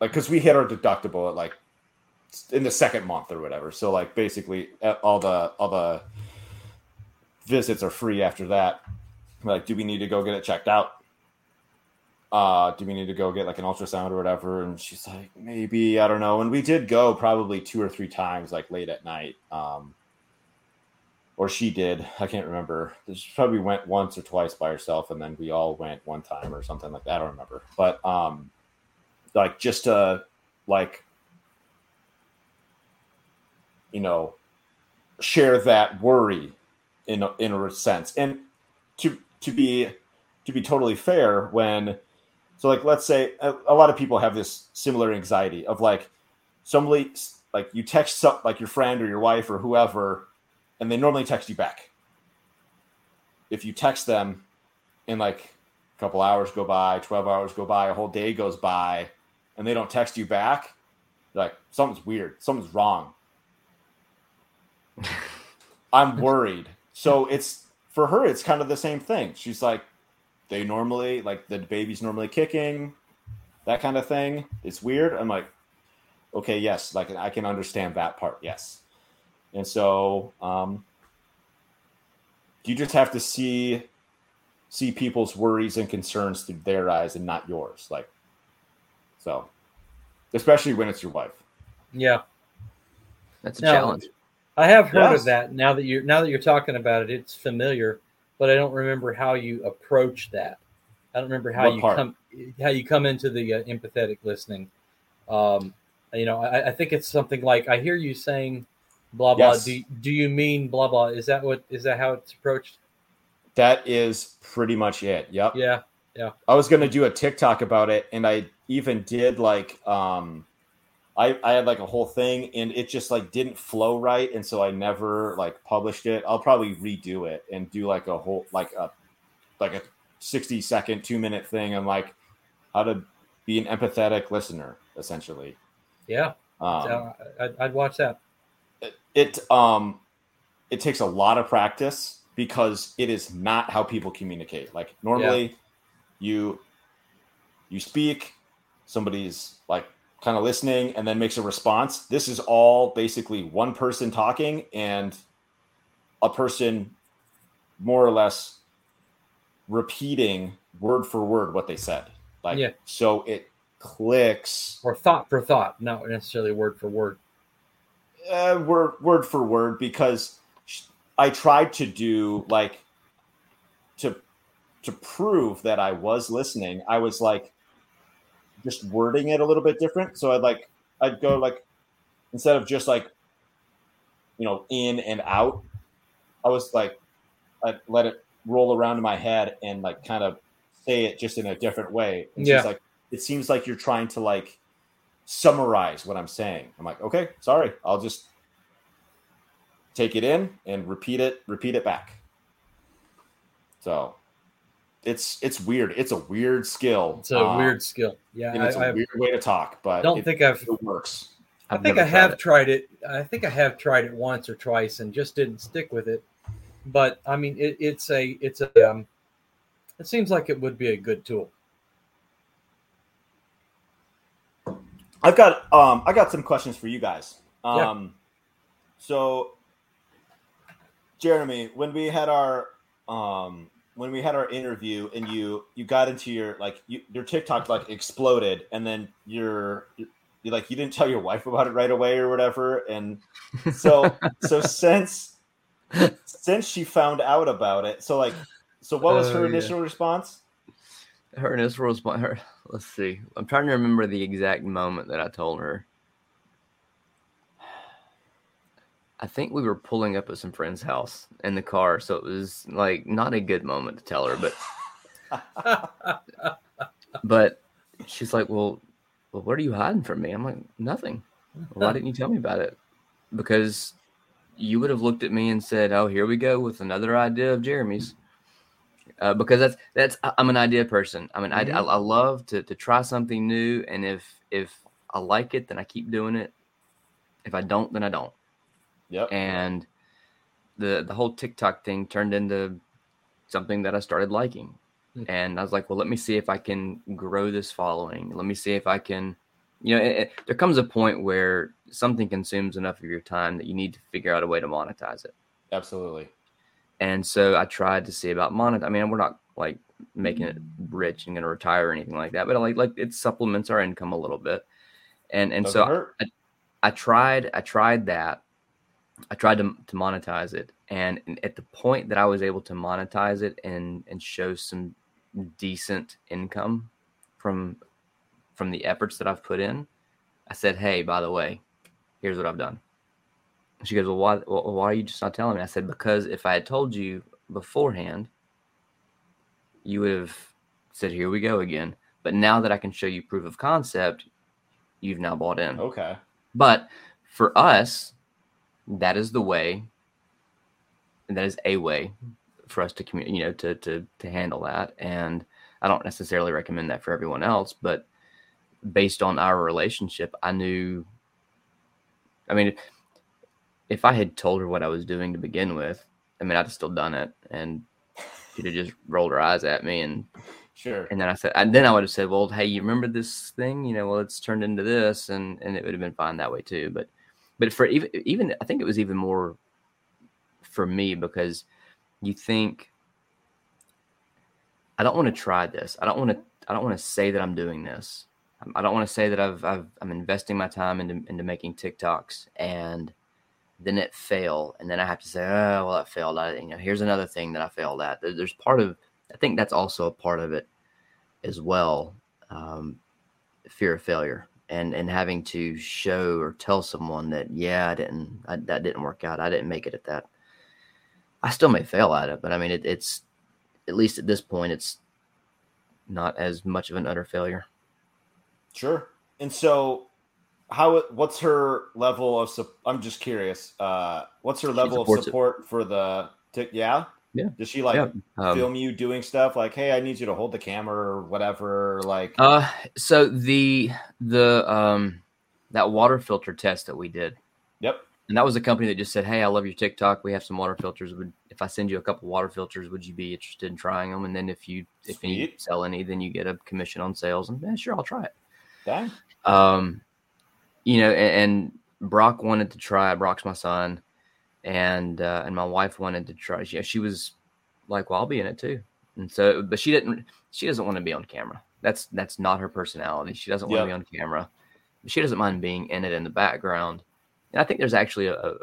like because we hit our deductible at like in the second month or whatever. So like basically all the all the visits are free after that. Like, do we need to go get it checked out? Uh, do we need to go get like an ultrasound or whatever? And she's like, maybe, I don't know. And we did go probably two or three times, like late at night. Um, or she did. I can't remember. She probably went once or twice by herself, and then we all went one time or something like that. I don't remember. But um, like just to like you know share that worry in a, in a sense. And to to be to be totally fair when so like let's say a, a lot of people have this similar anxiety of like somebody like you text some, like your friend or your wife or whoever and they normally text you back. If you text them and like a couple hours go by 12 hours go by a whole day goes by and they don't text you back, like something's weird, something's wrong. I'm worried. So it's for her, it's kind of the same thing. She's like, they normally like the baby's normally kicking, that kind of thing. It's weird. I'm like, okay, yes, like I can understand that part, yes. And so um, you just have to see see people's worries and concerns through their eyes and not yours. Like so, especially when it's your wife. Yeah, that's a now, challenge. I have heard yes. of that. Now that you're now that you're talking about it, it's familiar, but I don't remember how you approach that. I don't remember how what you part? come how you come into the uh, empathetic listening. Um, you know, I, I, think it's something like I hear you saying, "blah blah." Yes. Do do you mean blah blah? Is that what is that how it's approached? That is pretty much it. Yep. Yeah. Yeah. I was going to do a TikTok about it and I even did like um I I had like a whole thing and it just like didn't flow right and so I never like published it. I'll probably redo it and do like a whole like a like a 60 second, 2 minute thing on like how to be an empathetic listener essentially. Yeah. Um, I'd, I'd watch that. It, it um it takes a lot of practice because it is not how people communicate. Like normally yeah you you speak, somebody's like kind of listening and then makes a response. This is all basically one person talking and a person more or less repeating word for word what they said. Like yeah. so it clicks or thought for thought, not necessarily word for word. Uh, word word for word because I tried to do like to to prove that I was listening, I was like just wording it a little bit different. So I'd like I'd go like instead of just like you know in and out, I was like I'd let it roll around in my head and like kind of say it just in a different way. And yeah. like it seems like you're trying to like summarize what I'm saying. I'm like, okay, sorry, I'll just take it in and repeat it, repeat it back. So it's it's weird. It's a weird skill. It's a um, weird skill. Yeah, and it's I, a weird way to talk, but I don't it, think I've it works. I I've think I have it. tried it. I think I have tried it once or twice and just didn't stick with it. But I mean, it, it's a it's a um, it seems like it would be a good tool. I've got um I got some questions for you guys. Um yeah. so Jeremy, when we had our um when we had our interview and you you got into your like you, your TikTok like exploded and then you're you like you didn't tell your wife about it right away or whatever. And so so since since she found out about it so like so what was her uh, initial yeah. response? Her initial response her let's see. I'm trying to remember the exact moment that i told her I think we were pulling up at some friend's house in the car, so it was like not a good moment to tell her, but but she's like, "Well, well, what are you hiding from me?" I'm like, "Nothing. Why didn't you tell me about it?" Because you would have looked at me and said, "Oh, here we go with another idea of Jeremy's." Uh, because that's that's I'm an idea person. I mean, mm-hmm. I, I love to to try something new, and if if I like it, then I keep doing it. If I don't, then I don't. Yep. And the the whole TikTok thing turned into something that I started liking. Mm-hmm. And I was like, well, let me see if I can grow this following. Let me see if I can, you know, it, it, there comes a point where something consumes enough of your time that you need to figure out a way to monetize it. Absolutely. And so I tried to see about monetize. I mean, we're not like making it rich and going to retire or anything like that, but like like it supplements our income a little bit. And and Doesn't so I, I tried I tried that I tried to, to monetize it. And at the point that I was able to monetize it and, and show some decent income from from the efforts that I've put in, I said, "Hey, by the way, here's what I've done." She goes, "Well, why well, why are you just not telling me?" I said, "Because if I had told you beforehand, you would have said, "Here we go again." But now that I can show you proof of concept, you've now bought in. Okay. But for us, that is the way and that is a way for us to communicate you know to to to handle that. And i don't necessarily recommend that for everyone else but based on our relationship i knew i mean if, if i had told her what i was doing to begin with i mean i'd have still done it and she'd have just rolled her eyes at me and sure. and then i said and then i would have said well hey you remember this thing? You know well it's turned into this and and it would have been fine that way too but but for even even I think it was even more for me because you think I don't want to try this. I don't want to I don't want to say that I'm doing this. I don't want to say that I've, i am investing my time into into making TikToks and then it fail and then I have to say oh well that failed. I you know here's another thing that I failed at. There's part of I think that's also a part of it as well. Um, fear of failure and and having to show or tell someone that yeah I didn't I, that didn't work out I didn't make it at that I still may fail at it but I mean it, it's at least at this point it's not as much of an utter failure. Sure. And so how what's her level of I'm just curious uh what's her level of support it. for the yeah yeah. Does she like yeah. um, film you doing stuff like, "Hey, I need you to hold the camera or whatever"? Like, uh, so the the um that water filter test that we did. Yep. And that was a company that just said, "Hey, I love your TikTok. We have some water filters. Would if I send you a couple water filters, would you be interested in trying them? And then if you if you sell any, then you get a commission on sales. And yeah, sure, I'll try it. Dang. Um, you know, and, and Brock wanted to try. Brock's my son and uh, and my wife wanted to try. She, she was like, "Well, I'll be in it too." And so, but she didn't. She doesn't want to be on camera. That's that's not her personality. She doesn't want to be on camera. She doesn't mind being in it in the background. And I think there's actually a, a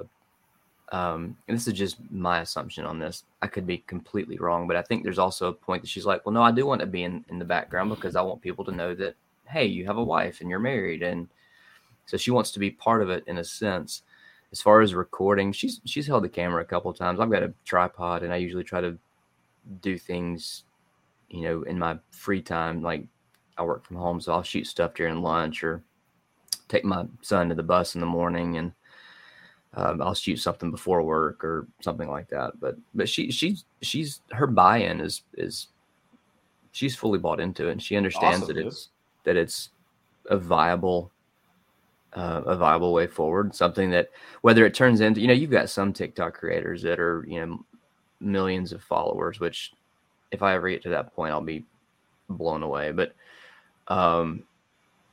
um, and this is just my assumption on this. I could be completely wrong, but I think there's also a point that she's like, well, no, I do want to be in, in the background because I want people to know that, hey, you have a wife and you're married. And so she wants to be part of it in a sense as far as recording, she's she's held the camera a couple times. I've got a tripod, and I usually try to do things, you know, in my free time. Like I work from home, so I'll shoot stuff during lunch or take my son to the bus in the morning, and um, I'll shoot something before work or something like that. But but she she's she's her buy-in is is she's fully bought into it, and she understands Awesome, that dude. it's that it's a viable uh, a viable way forward. Something that whether it turns into you know you've got some TikTok creators that are you know millions of followers, which if I ever get to that point, I'll be blown away. But um,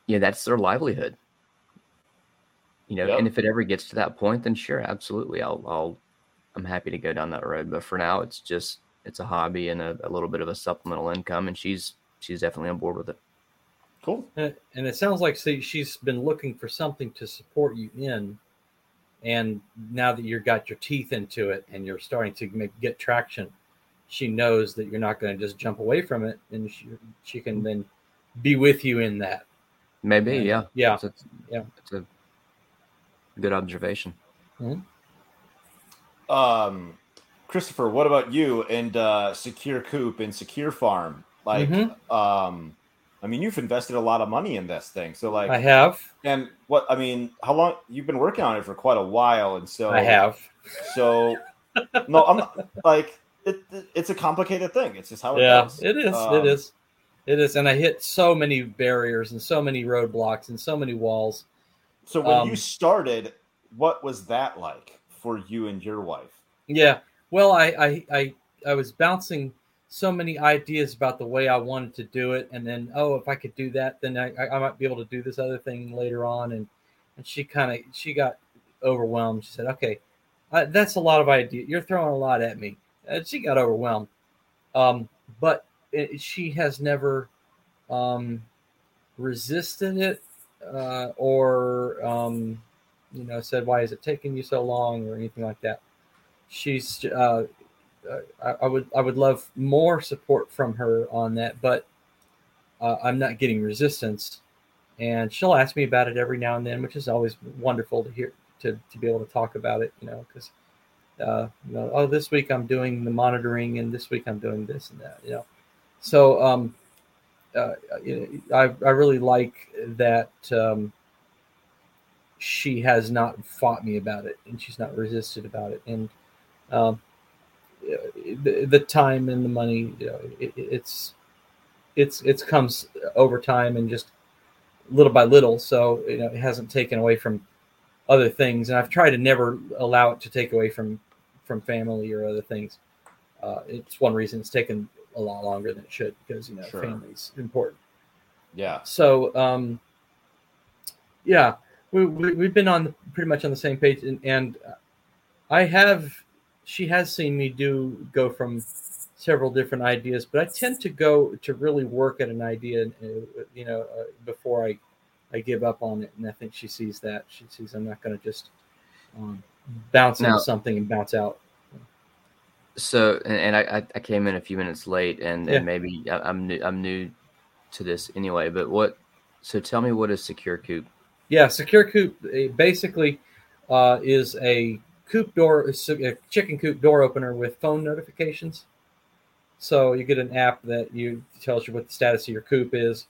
yeah, that's their livelihood. You know, Yep. and if it ever gets to that point, then sure, absolutely, I'll, I'll, I'm happy to go down that road. But for now, it's just, it's a hobby and a, a little bit of a supplemental income, and she's, she's definitely on board with it. Cool. And and it sounds like see, she's been looking for something to support you in. And now that you've got your teeth into it and you're starting to make, get traction, she knows that you're not going to just jump away from it. And she, she can then be with you in that. Maybe, And- yeah, Yeah. It's a, Yeah. it's a good observation. Um, Christopher, what about you and uh, Secure Coop and Secure Farm? Like, Mhm. um, I mean, you've invested a lot of money in this thing. So, like, I have. and what I mean, how long you've been working on it for quite a while, and so I have. So, no, I'm not, like, it, it- it's a complicated thing. It's just how it Yeah, goes. it is. Um, it is. It is. And I hit so many barriers and so many roadblocks and so many walls. So, when Um, you started, what was that like for you and your wife? Yeah. Well, I, I, I, I was bouncing so many ideas about the way I wanted to do it, and then oh, if I could do that, then I, I might be able to do this other thing later on. And and she kind of she got overwhelmed. She said, "Okay, uh, that's a lot of ideas. You're throwing a lot at me." And she got overwhelmed. Um, but it, she has never um, resisted it uh, or um, you know said, "Why is it taking you so long?" or anything like that she's uh, I, I would I would love more support from her on that, but uh, I'm not getting resistance, and she'll ask me about it every now and then, which is always wonderful to hear to, to be able to talk about it, you know, because uh, you know, oh, this week I'm doing the monitoring, and this week I'm doing this and that, you know, so um, uh, I I really like that. Um, she has not fought me about it and she's not resisted about it and um, the, the time and the money you know, it, it's it's it's comes over time and just little by little. So you know it hasn't taken away from other things. And i've tried to never allow it to take away from from family or other things. Uh, it's one reason it's taken a lot longer than it should because you know Sure. family's important. Yeah. so um, yeah we, we, we've been on pretty much on the same page. And, and i have she has seen me do go from several different ideas but i tend to go to really work at an idea uh, you know uh, before i i give up on it and i think she sees that she sees i'm not going to just um, bounce Now- into something and bounce out So, and, and I, I- came in a few minutes late, and, Yeah. and maybe I'm new, I'm new to this anyway. But what? So tell me, what is Secure Coop? Yeah, Secure Coop eh, basically uh, is a coop door, a chicken coop door opener with phone notifications. So you get an app that you tells you what the status of your coop is,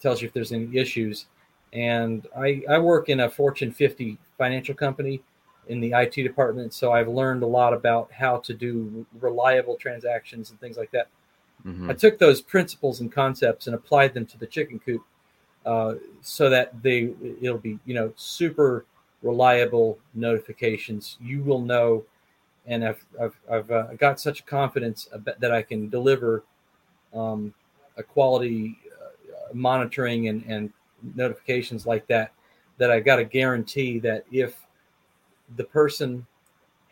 tells you if there's any issues. And I, I work in a Fortune 50 financial company in the IT department, so I've learned a lot about how to do reliable transactions and things like that. Mhm. I took those principles and concepts and applied them to the chicken coop, uh, so that they it'll be you know super reliable notifications. You will know, and I've I've, I've uh, got such confidence that I can deliver um, a quality uh, monitoring and, and notifications like that. That I've got a guarantee that if the person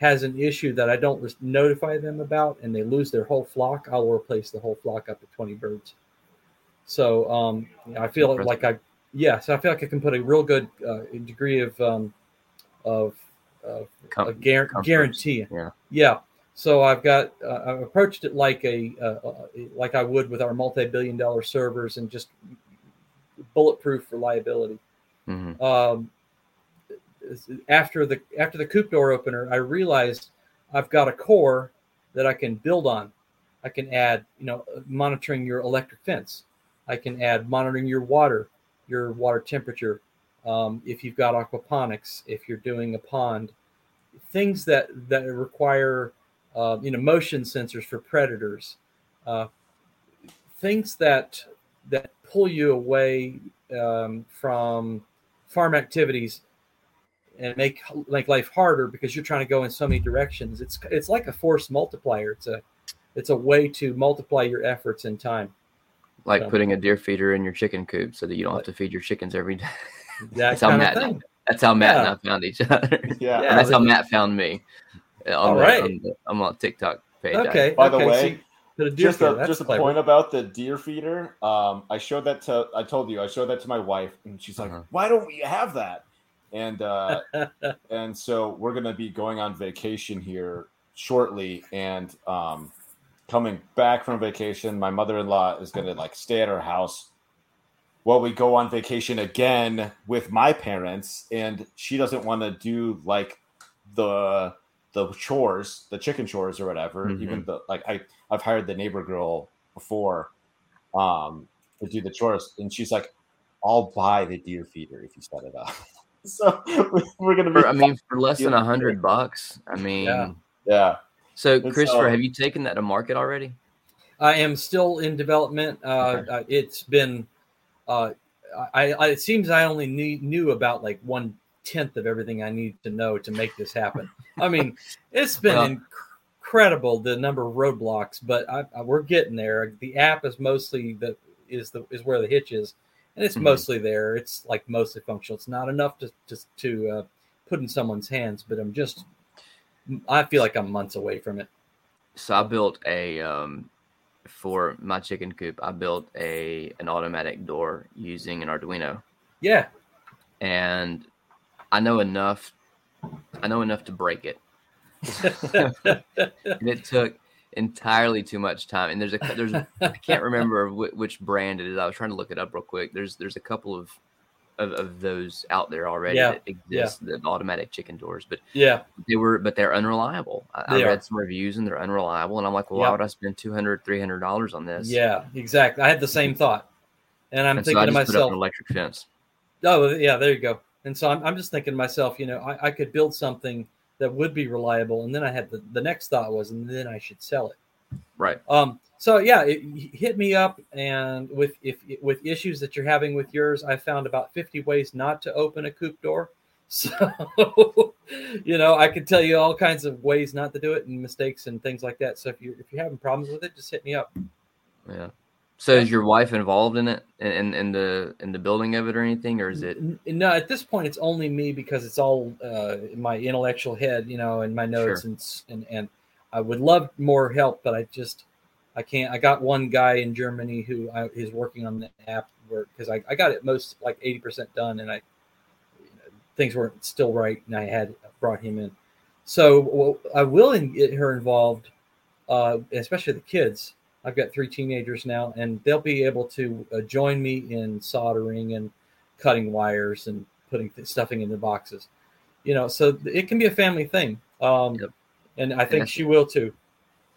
has an issue that I don't notify them about and they lose their whole flock, I'll replace the whole flock up to 20 birds. So um, I feel Impressive. like I, yeah, so I feel like I can put a real good uh, degree of, um, of, of Com- a comfort. guarantee. Yeah. Yeah. So I've got, uh, I've approached it like a, uh, uh, like I would with our multi-billion dollar servers and just bulletproof reliability Mhm. um, after the after the coop door opener, I realized I've got a core that I can build on. I can add, you know, monitoring your electric fence. I can add monitoring your water, your water temperature. Um, if you've got aquaponics, if you're doing a pond, things that that require, uh, you know, motion sensors for predators, uh, things that that pull you away um, from farm activities and make make life harder because you're trying to go in so many directions. It's it's like a force multiplier. It's a it's a way to multiply your efforts in time. Like So- putting a deer feeder in your chicken coop so that you don't have to feed your chickens every day. That That's how Matt. of thing. That's how Matt Yeah. and I found each other. Yeah. Yeah. And that's how Matt found me. On All the, right. on the, I'm on TikTok page. Okay. By the okay, way, so you put a deer just feeder, a, just a clever. point about the deer feeder. Um, I showed that to I told you I showed that to my wife, and she's like, Uh-huh. "Why don't we have that?" And uh, and so we're gonna be going on vacation here shortly, and um, coming back from vacation, my mother-in-law is gonna like stay at our house while we go on vacation again with my parents, and she doesn't want to do like the the chores, the chicken chores or whatever. Mhm. Even the like I I've hired the neighbor girl before um to do the chores, and she's like, "I'll buy the deer feeder if you set it up." so we're gonna be. For, I mean, for less than a hundred bucks. I mean, Yeah. yeah, so It's, Christopher, uh, have you taken that to market already? I am still in development. Uh, uh, it's been, uh, I, I, it seems I only knew, knew about like one tenth of everything I need to know to make this happen. I mean, it's been Well- incredible the number of roadblocks, but I, I, we're getting there. The app is mostly the is the is where the hitch is, and it's Mhm. mostly there. It's like mostly functional. It's not enough to just to uh, put in someone's hands, but I'm just, I feel like I'm months away from it. So I built a um, for my chicken coop. I built a an automatic door using an Arduino, Yeah, and I know enough. I know enough to break it. and it took entirely too much time. And there's a there's I can't remember which brand it is. I was trying to look it up real quick. There's there's a couple of of, of those out there already Yeah, that exist, the automatic chicken doors, but yeah. they were but they're unreliable. I, I They are. read some reviews and they're unreliable, and I'm like, well, Yep. why would I spend 200 300 dollars on this? Yeah, exactly. I had the same thought, and I'm and so I thinking to put up myself, an electric fence. "Oh, yeah, there you go." And so I'm, I'm just thinking to myself, you know, I, I could build something that would be reliable, and then I had the, the next thought was, and then I should sell it. Right. Um. So yeah, it, hit me up, and with if with issues that you're having with yours, I found about 50 ways not to open a coop door. So, you know, I could tell you all kinds of ways not to do it and mistakes and things like that. So if you if you're having problems with it, just hit me up. Yeah. So is your wife involved in it in, in, the in the building of it or anything, or is it? No at this point it's only me because it's all uh, in my intellectual head you know and my notes Sure. and, and and i would love more help but i just i can't i got one guy in germany who I, is working on the app work because I, I got it most like 80% done and i things weren't still right and i had brought him in so well, i will get her involved uh, especially the kids i've got three teenagers now and they'll be able to uh, join me in soldering and cutting wires and putting stuffing in the boxes. You know, so it can be a family thing. Um, Yep. And I think she will too.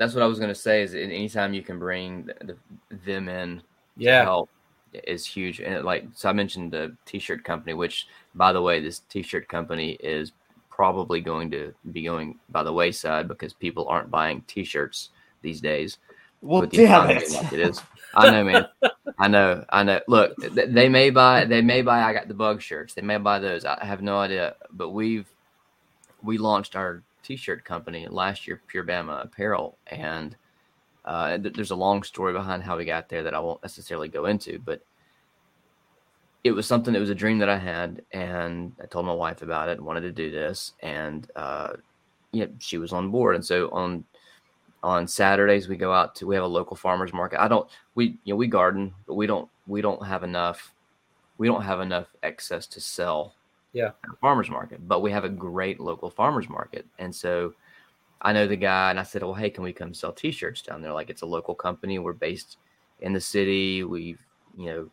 That's what I was going to say. Is anytime you can bring the, the, them in to Yeah. help is huge. And it, like so, I mentioned the t-shirt company, which by the way, this t-shirt company is probably going to be going by the wayside because people aren't buying t-shirts these days. well, with the damn it. like it is. I know, man. I know. I know. Look, they may buy. They may buy. I got the bug shirts. They may buy those. I have no idea. But we've we launched our t-shirt company last year, Pure Bama Apparel, and uh, th- there's a long story behind how we got there that I won't necessarily go into, but it was something that was a dream that I had, and I told my wife about it. Wanted to do this, and uh, yeah, she was on board. And so on on Saturdays we go out to we have a local farmers market. I don't we you know we garden, but we don't we don't have enough we don't have enough excess to sell Yeah. farmers market, but we have a great local farmers market. And so I know the guy and I said, Well, hey, can we come sell t-shirts down there? Like it's a local company. We're based in the city. We've, you know,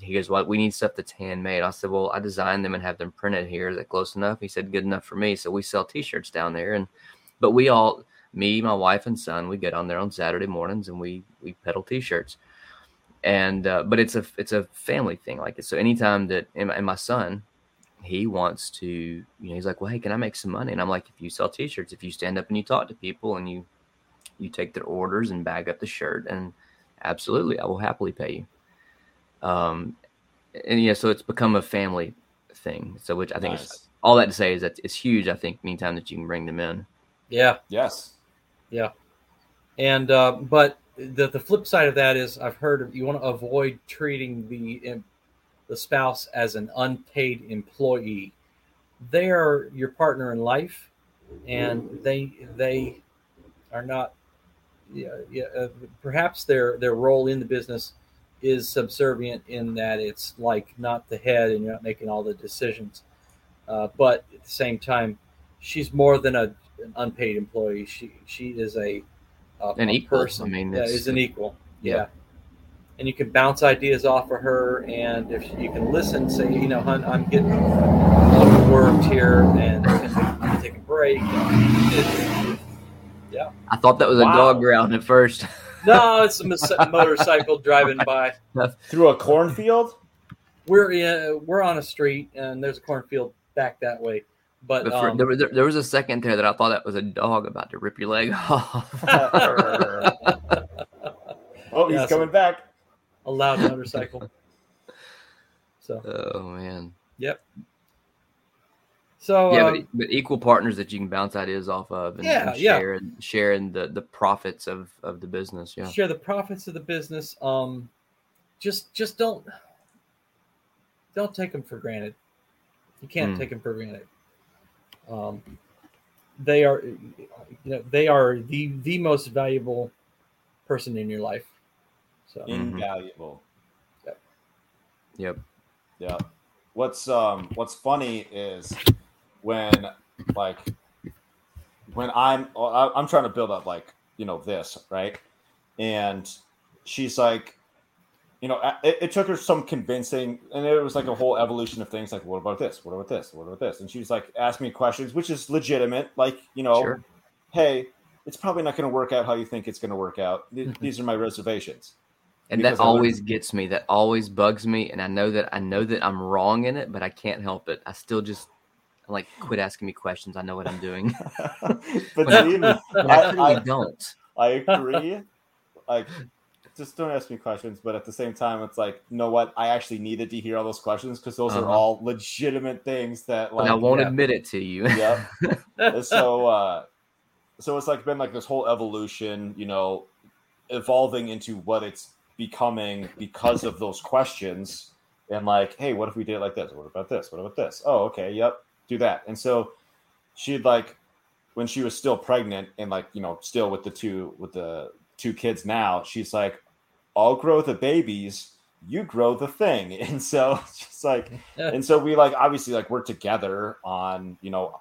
he goes, Well, we need stuff that's handmade. I said, Well, I designed them and have them printed here. Is that close enough? He said, Good enough for me. So we sell t-shirts down there. And but we all me, my wife and son, we get on there on Saturday mornings and we we peddle t-shirts. And uh, but it's a it's a family thing. Like so anytime that and my, and my son, he wants to, you know, he's like, Well, hey, can I make some money? And I'm like, if you sell t-shirts, if you stand up and you talk to people and you you take their orders and bag up the shirt and absolutely, I will happily pay you. Um, and yeah, so it's become a family thing. So which I think Nice. is all that to say is that it's huge. I think anytime that you can bring them in. Yeah, Yes. Yeah. And uh, but the the flip side of that is I've heard of, you want to avoid treating the em- the spouse as an unpaid employee. They are your partner in life, and they they are not. Yeah, yeah. Uh, perhaps their their role in the business is subservient in that it's like not the head, and you're not making all the decisions. Uh, but at the same time, she's more than a an unpaid employee. She she is a uh, An a equal. person. I mean, yeah, is an equal. Yeah. Yeah. And you can bounce ideas off of her, and if you can listen, say, you know, hun, I'm getting overworked here, and I'm gonna take a break. It- I thought that was a dog ground at first. no, it's a mis- motorcycle driving by. Through a cornfield? We're in, we're on a street, and there's a cornfield back that way. But But for, um, there, was, there was a second there that I thought that was a dog about to rip your leg off. Oh, he's Yeah, so- coming back. A loud motorcycle. So, oh man. Yep. So yeah, um, but, but equal partners that you can bounce ideas off of and, Yeah, and yeah. share sharing the the profits of of the business. Yeah. share the profits of the business. Um, just just don't don't take them for granted. You can't Hmm. take them for granted. Um, they are, you know, they are the the most valuable person in your life. So Mm-hmm. Invaluable. Yep. Yep. Yeah. What's um what's funny is when like when I'm I- I'm trying to build up like you know this right, and she's like, you know, it, it took her some convincing, and it was like a whole evolution of things. Like, what about this? What about this? What about this? And she's like asking me questions, which is legitimate. Like, you know, Sure. hey, it's probably not going to work out how you think it's going to work out. These are my reservations. And that always gets me. That always bugs me. And I know that I know that I'm wrong in it, but I can't help it. I still just I'm like quit asking me questions. I know what I'm doing. but But- see, I- I I- don't. I agree. like, just don't ask me questions. But at the same time, it's like, you know what? I actually needed to hear all those questions because those are Uh-huh. all legitimate things that, like, I won't yeah. admit it to you. yep. so, uh, so it's like been like this whole evolution, you know, evolving into what it's becoming because of those questions. And like, hey, what if we did it like this? What about this? What about this? Oh, okay, yep, do that. And so she'd like when she was still pregnant and like, you know, still with the two with the two kids now, she's like, I'll grow the babies, you grow the thing. And so she's like, and so we like obviously like work together on, you know,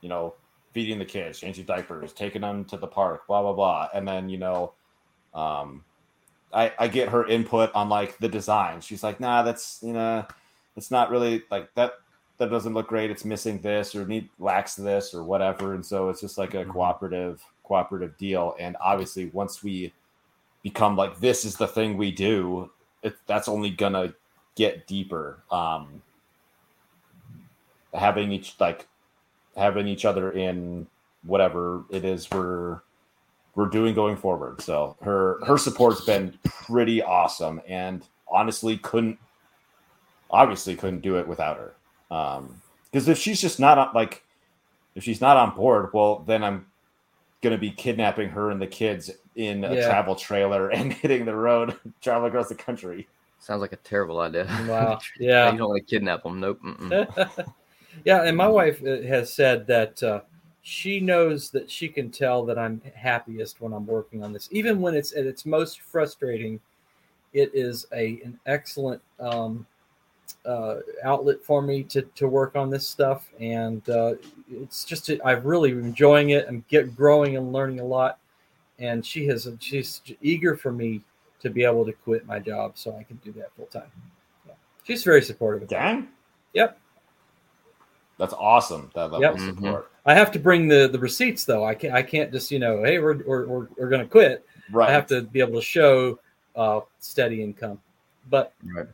you know, feeding the kids, changing diapers, taking them to the park, blah blah blah. And then, you know, um I, I get her input on like the design. She's like, nah, that's you know, it's not really like that. That doesn't look great. It's missing this or need lacks this or whatever. And so it's just like a Mhm. cooperative cooperative deal. And obviously, once we become like this is the thing we do, it, that's only gonna get deeper. Um, having each like having each other in whatever it is we're we're doing going forward. So her her support's been pretty awesome, and honestly, couldn't obviously couldn't do it without her. Um, because if she's just not on, like if she's not on board, well, then I'm gonna be kidnapping her and the kids in a Yeah. travel trailer and hitting the road, traveling across the country. Sounds like a terrible idea. Wow. Yeah. you don't want to kidnap them. Nope. Yeah, and my wife uh, has said that uh, she knows that she can tell that I'm happiest when I'm working on this, even when it's at its most frustrating. It is a an excellent um, uh, outlet for me to to work on this stuff, and uh, it's just I'm really enjoying it. I'm get growing and learning a lot, and she has she's eager for me to be able to quit my job so I can do that full time. Yeah. She's very supportive. of that. Yep. That's awesome. That level Yep. of Mhm. support. I have to bring the the receipts though. I can't I can't just you know hey we're we're we're, we're going to quit. Right. I have to be able to show uh, steady income, but Right.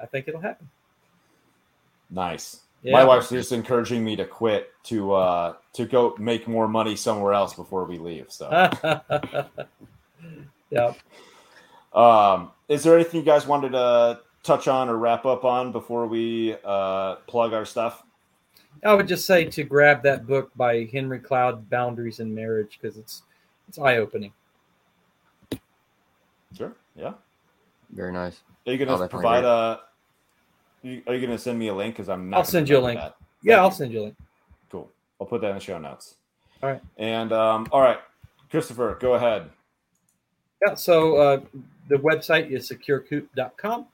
I think it'll happen. Nice. Yeah. My wife's just encouraging me to quit to uh to go make more money somewhere else before we leave. So yeah, Um, is there anything you guys wanted to touch on or wrap up on before we uh, plug our stuff? I would just say to grab that book by Henry Cloud, Boundaries in Marriage, because it's it's eye opening. Sure. Yeah. Very nice. Are you gonna definitely provide a? Are you going to send me a link? Because I'm not. I'll send you a link. that. Yeah, Thank I'll you. send you a link. Cool. I'll put that in the show notes. All right. And um, all right, Christopher, go ahead. Yeah, so uh, the website is securecoop.com.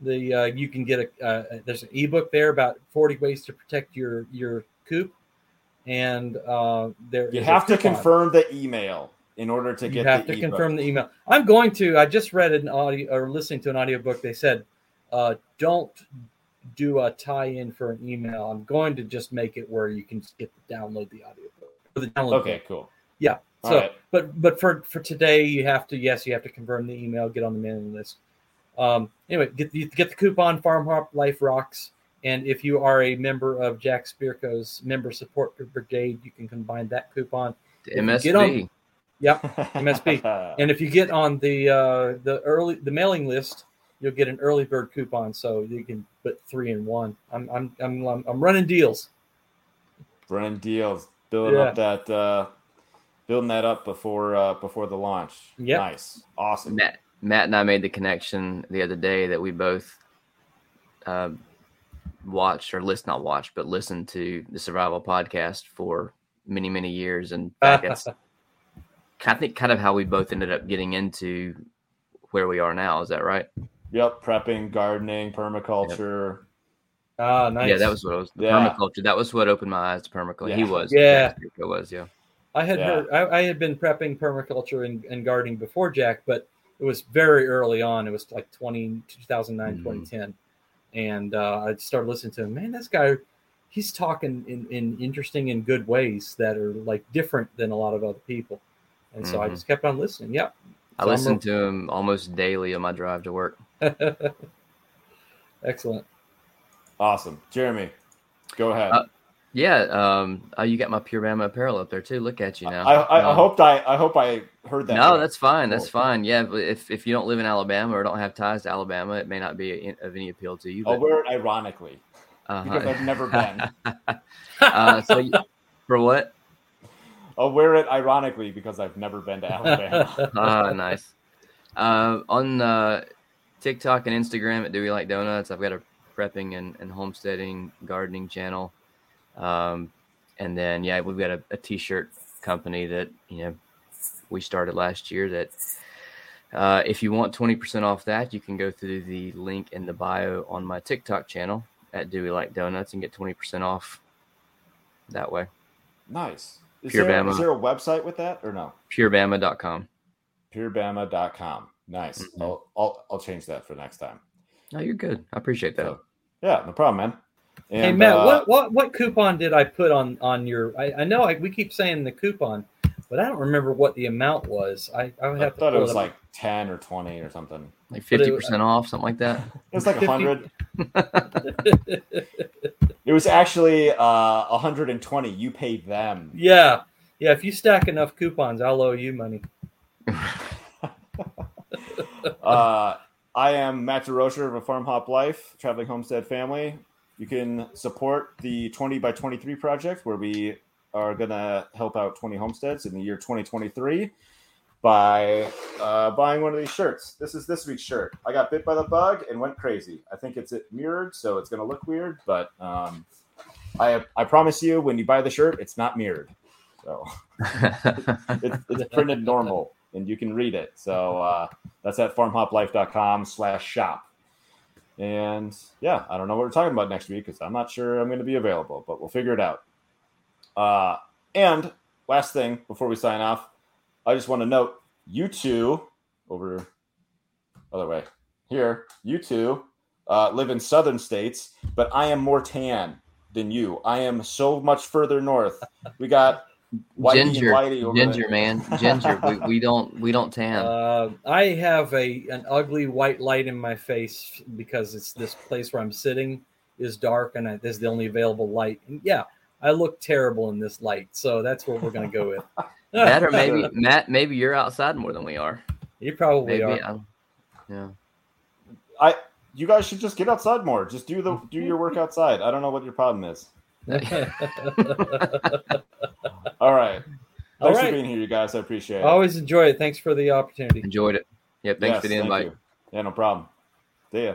The uh, you can get a uh, there's an ebook there about 40 ways to protect your your coop, and uh, there You have to coupon. confirm the email in order to You get you have the to ebook. confirm the email. I'm going to. I just read an audio or listening to an audiobook. They said, uh, don't do a tie-in for an email. I'm going to just make it where you can get to download the audiobook. Or the download Okay, book. cool. Yeah. All So, right. but but for for today, you have to yes, you have to confirm the email, get on the mailing list. Um, anyway, get the get the coupon Farm Hop Life Rocks, and if you are a member of Jack Spirko's member support brigade, you can combine that coupon. The MSB. get on- Yep, MSB. And if you get on the uh, the early the mailing list, you'll get an early bird coupon, so you can put three in one. I'm I'm I'm I'm, I'm running deals. Running deals, building Yeah. up that, uh, building that up before uh, before the launch. Yep. Nice, awesome. Matt, Matt and I made the connection the other day that we both uh, watched or list not watched, but listened to the Survival Podcast for many many years, and that's I think kind of how we both ended up getting into where we are now. Is that right? Yep, prepping, gardening, permaculture. ah, nice. Yeah, that was what it was. The Yeah. permaculture. That was what opened my eyes to permaculture. He was. Yeah. It was. Yeah. I had Yeah. heard I, I had been prepping permaculture and, and gardening before Jack, but it was very early on. It was like 20, 2009, Mhm. 2010. And uh, I started listening to him. Man, this guy, he's talking in, in interesting and good ways that are like different than a lot of other people. And so I Mhm. just kept on listening. Yep. I So I'm listened to him almost daily on my drive to work. Excellent. Awesome, Jeremy. Go ahead. Uh, Yeah. Um. Oh, you got my Pure Bama apparel up there too. Look at you now. I, I, I Um, hoped I I hope I heard that. No, right. that's fine. That's fine. Yeah, if if you don't live in Alabama or don't have ties to Alabama, it may not be of any appeal to you. I'll But, wear it ironically uh-huh. because I've never been. uh, so you- for what? I'll wear it ironically because I've never been to Alabama. Ah, nice. Uh, on uh, TikTok and Instagram at DeweyLikeDonuts, I've got a prepping and, and homesteading gardening channel. Um, and then yeah, we've got a, a t-shirt company that you know we started last year. That uh, if you want twenty percent off that, you can go through the link in the bio on my TikTok channel at DeweyLikeDonuts and get twenty percent off that way. nice. Is Pure there, Bama. is there a website with that or no? Purebama.com. purebama.com. Nice. Mhm. I'll, I'll I'll change that for next time. No, you're good. I appreciate that. So, yeah, no problem, man. And, hey Matt, uh, what, what what coupon did I put on on your? I, I know I, we keep saying the coupon, but I don't remember what the amount was. I, I would I have to thought it was up. like ten or twenty or something. Like fifty percent off, something like that. It was like a 50 hundred. It was actually uh, 120. You paid them. yeah, yeah. If you stack enough coupons, I'll owe you money. uh, I am Matt DeRocher of a Farm Hop Life, Traveling Homestead Family. You can support the 20 by 23 project where we are going to help out 20 homesteads in the year 2023 by uh, buying one of these shirts. This is this week's shirt. I got bit by the bug and went crazy. I think it's mirrored, so it's going to look weird, but um, I, I promise you, when you buy the shirt, it's not mirrored. So it's, it's printed normal and you can read it. So uh, that's at farmhoplife.com slash shop. And yeah, I don't know what we're talking about next week because I'm not sure I'm going to be available, but we'll figure it out. Uh, and last thing before we sign off, I just want to note you two over other way here, you two uh, live in southern states, but I am more tan than you. I am so much further north. We got Whitey ginger, Whitey over ginger, there. man, ginger. we, we don't we don't tan. Uh, I have a an ugly white light in my face because it's this place where I'm sitting is dark and I, this is the only available light. And yeah, I look terrible in this light, so that's what we're going to go with. that or maybe Matt, maybe you're outside more than we are. you probably Maybe are. I'm- Yeah. I you guys should just get outside more. Just do the do your work outside. I don't know what your problem is. All right. Thanks right. for being here, you guys. I appreciate it. Always enjoy it. Thanks for the opportunity. Enjoyed it. Yeah, Thanks Yes, for the thank invite. you. Yeah, no problem. See ya.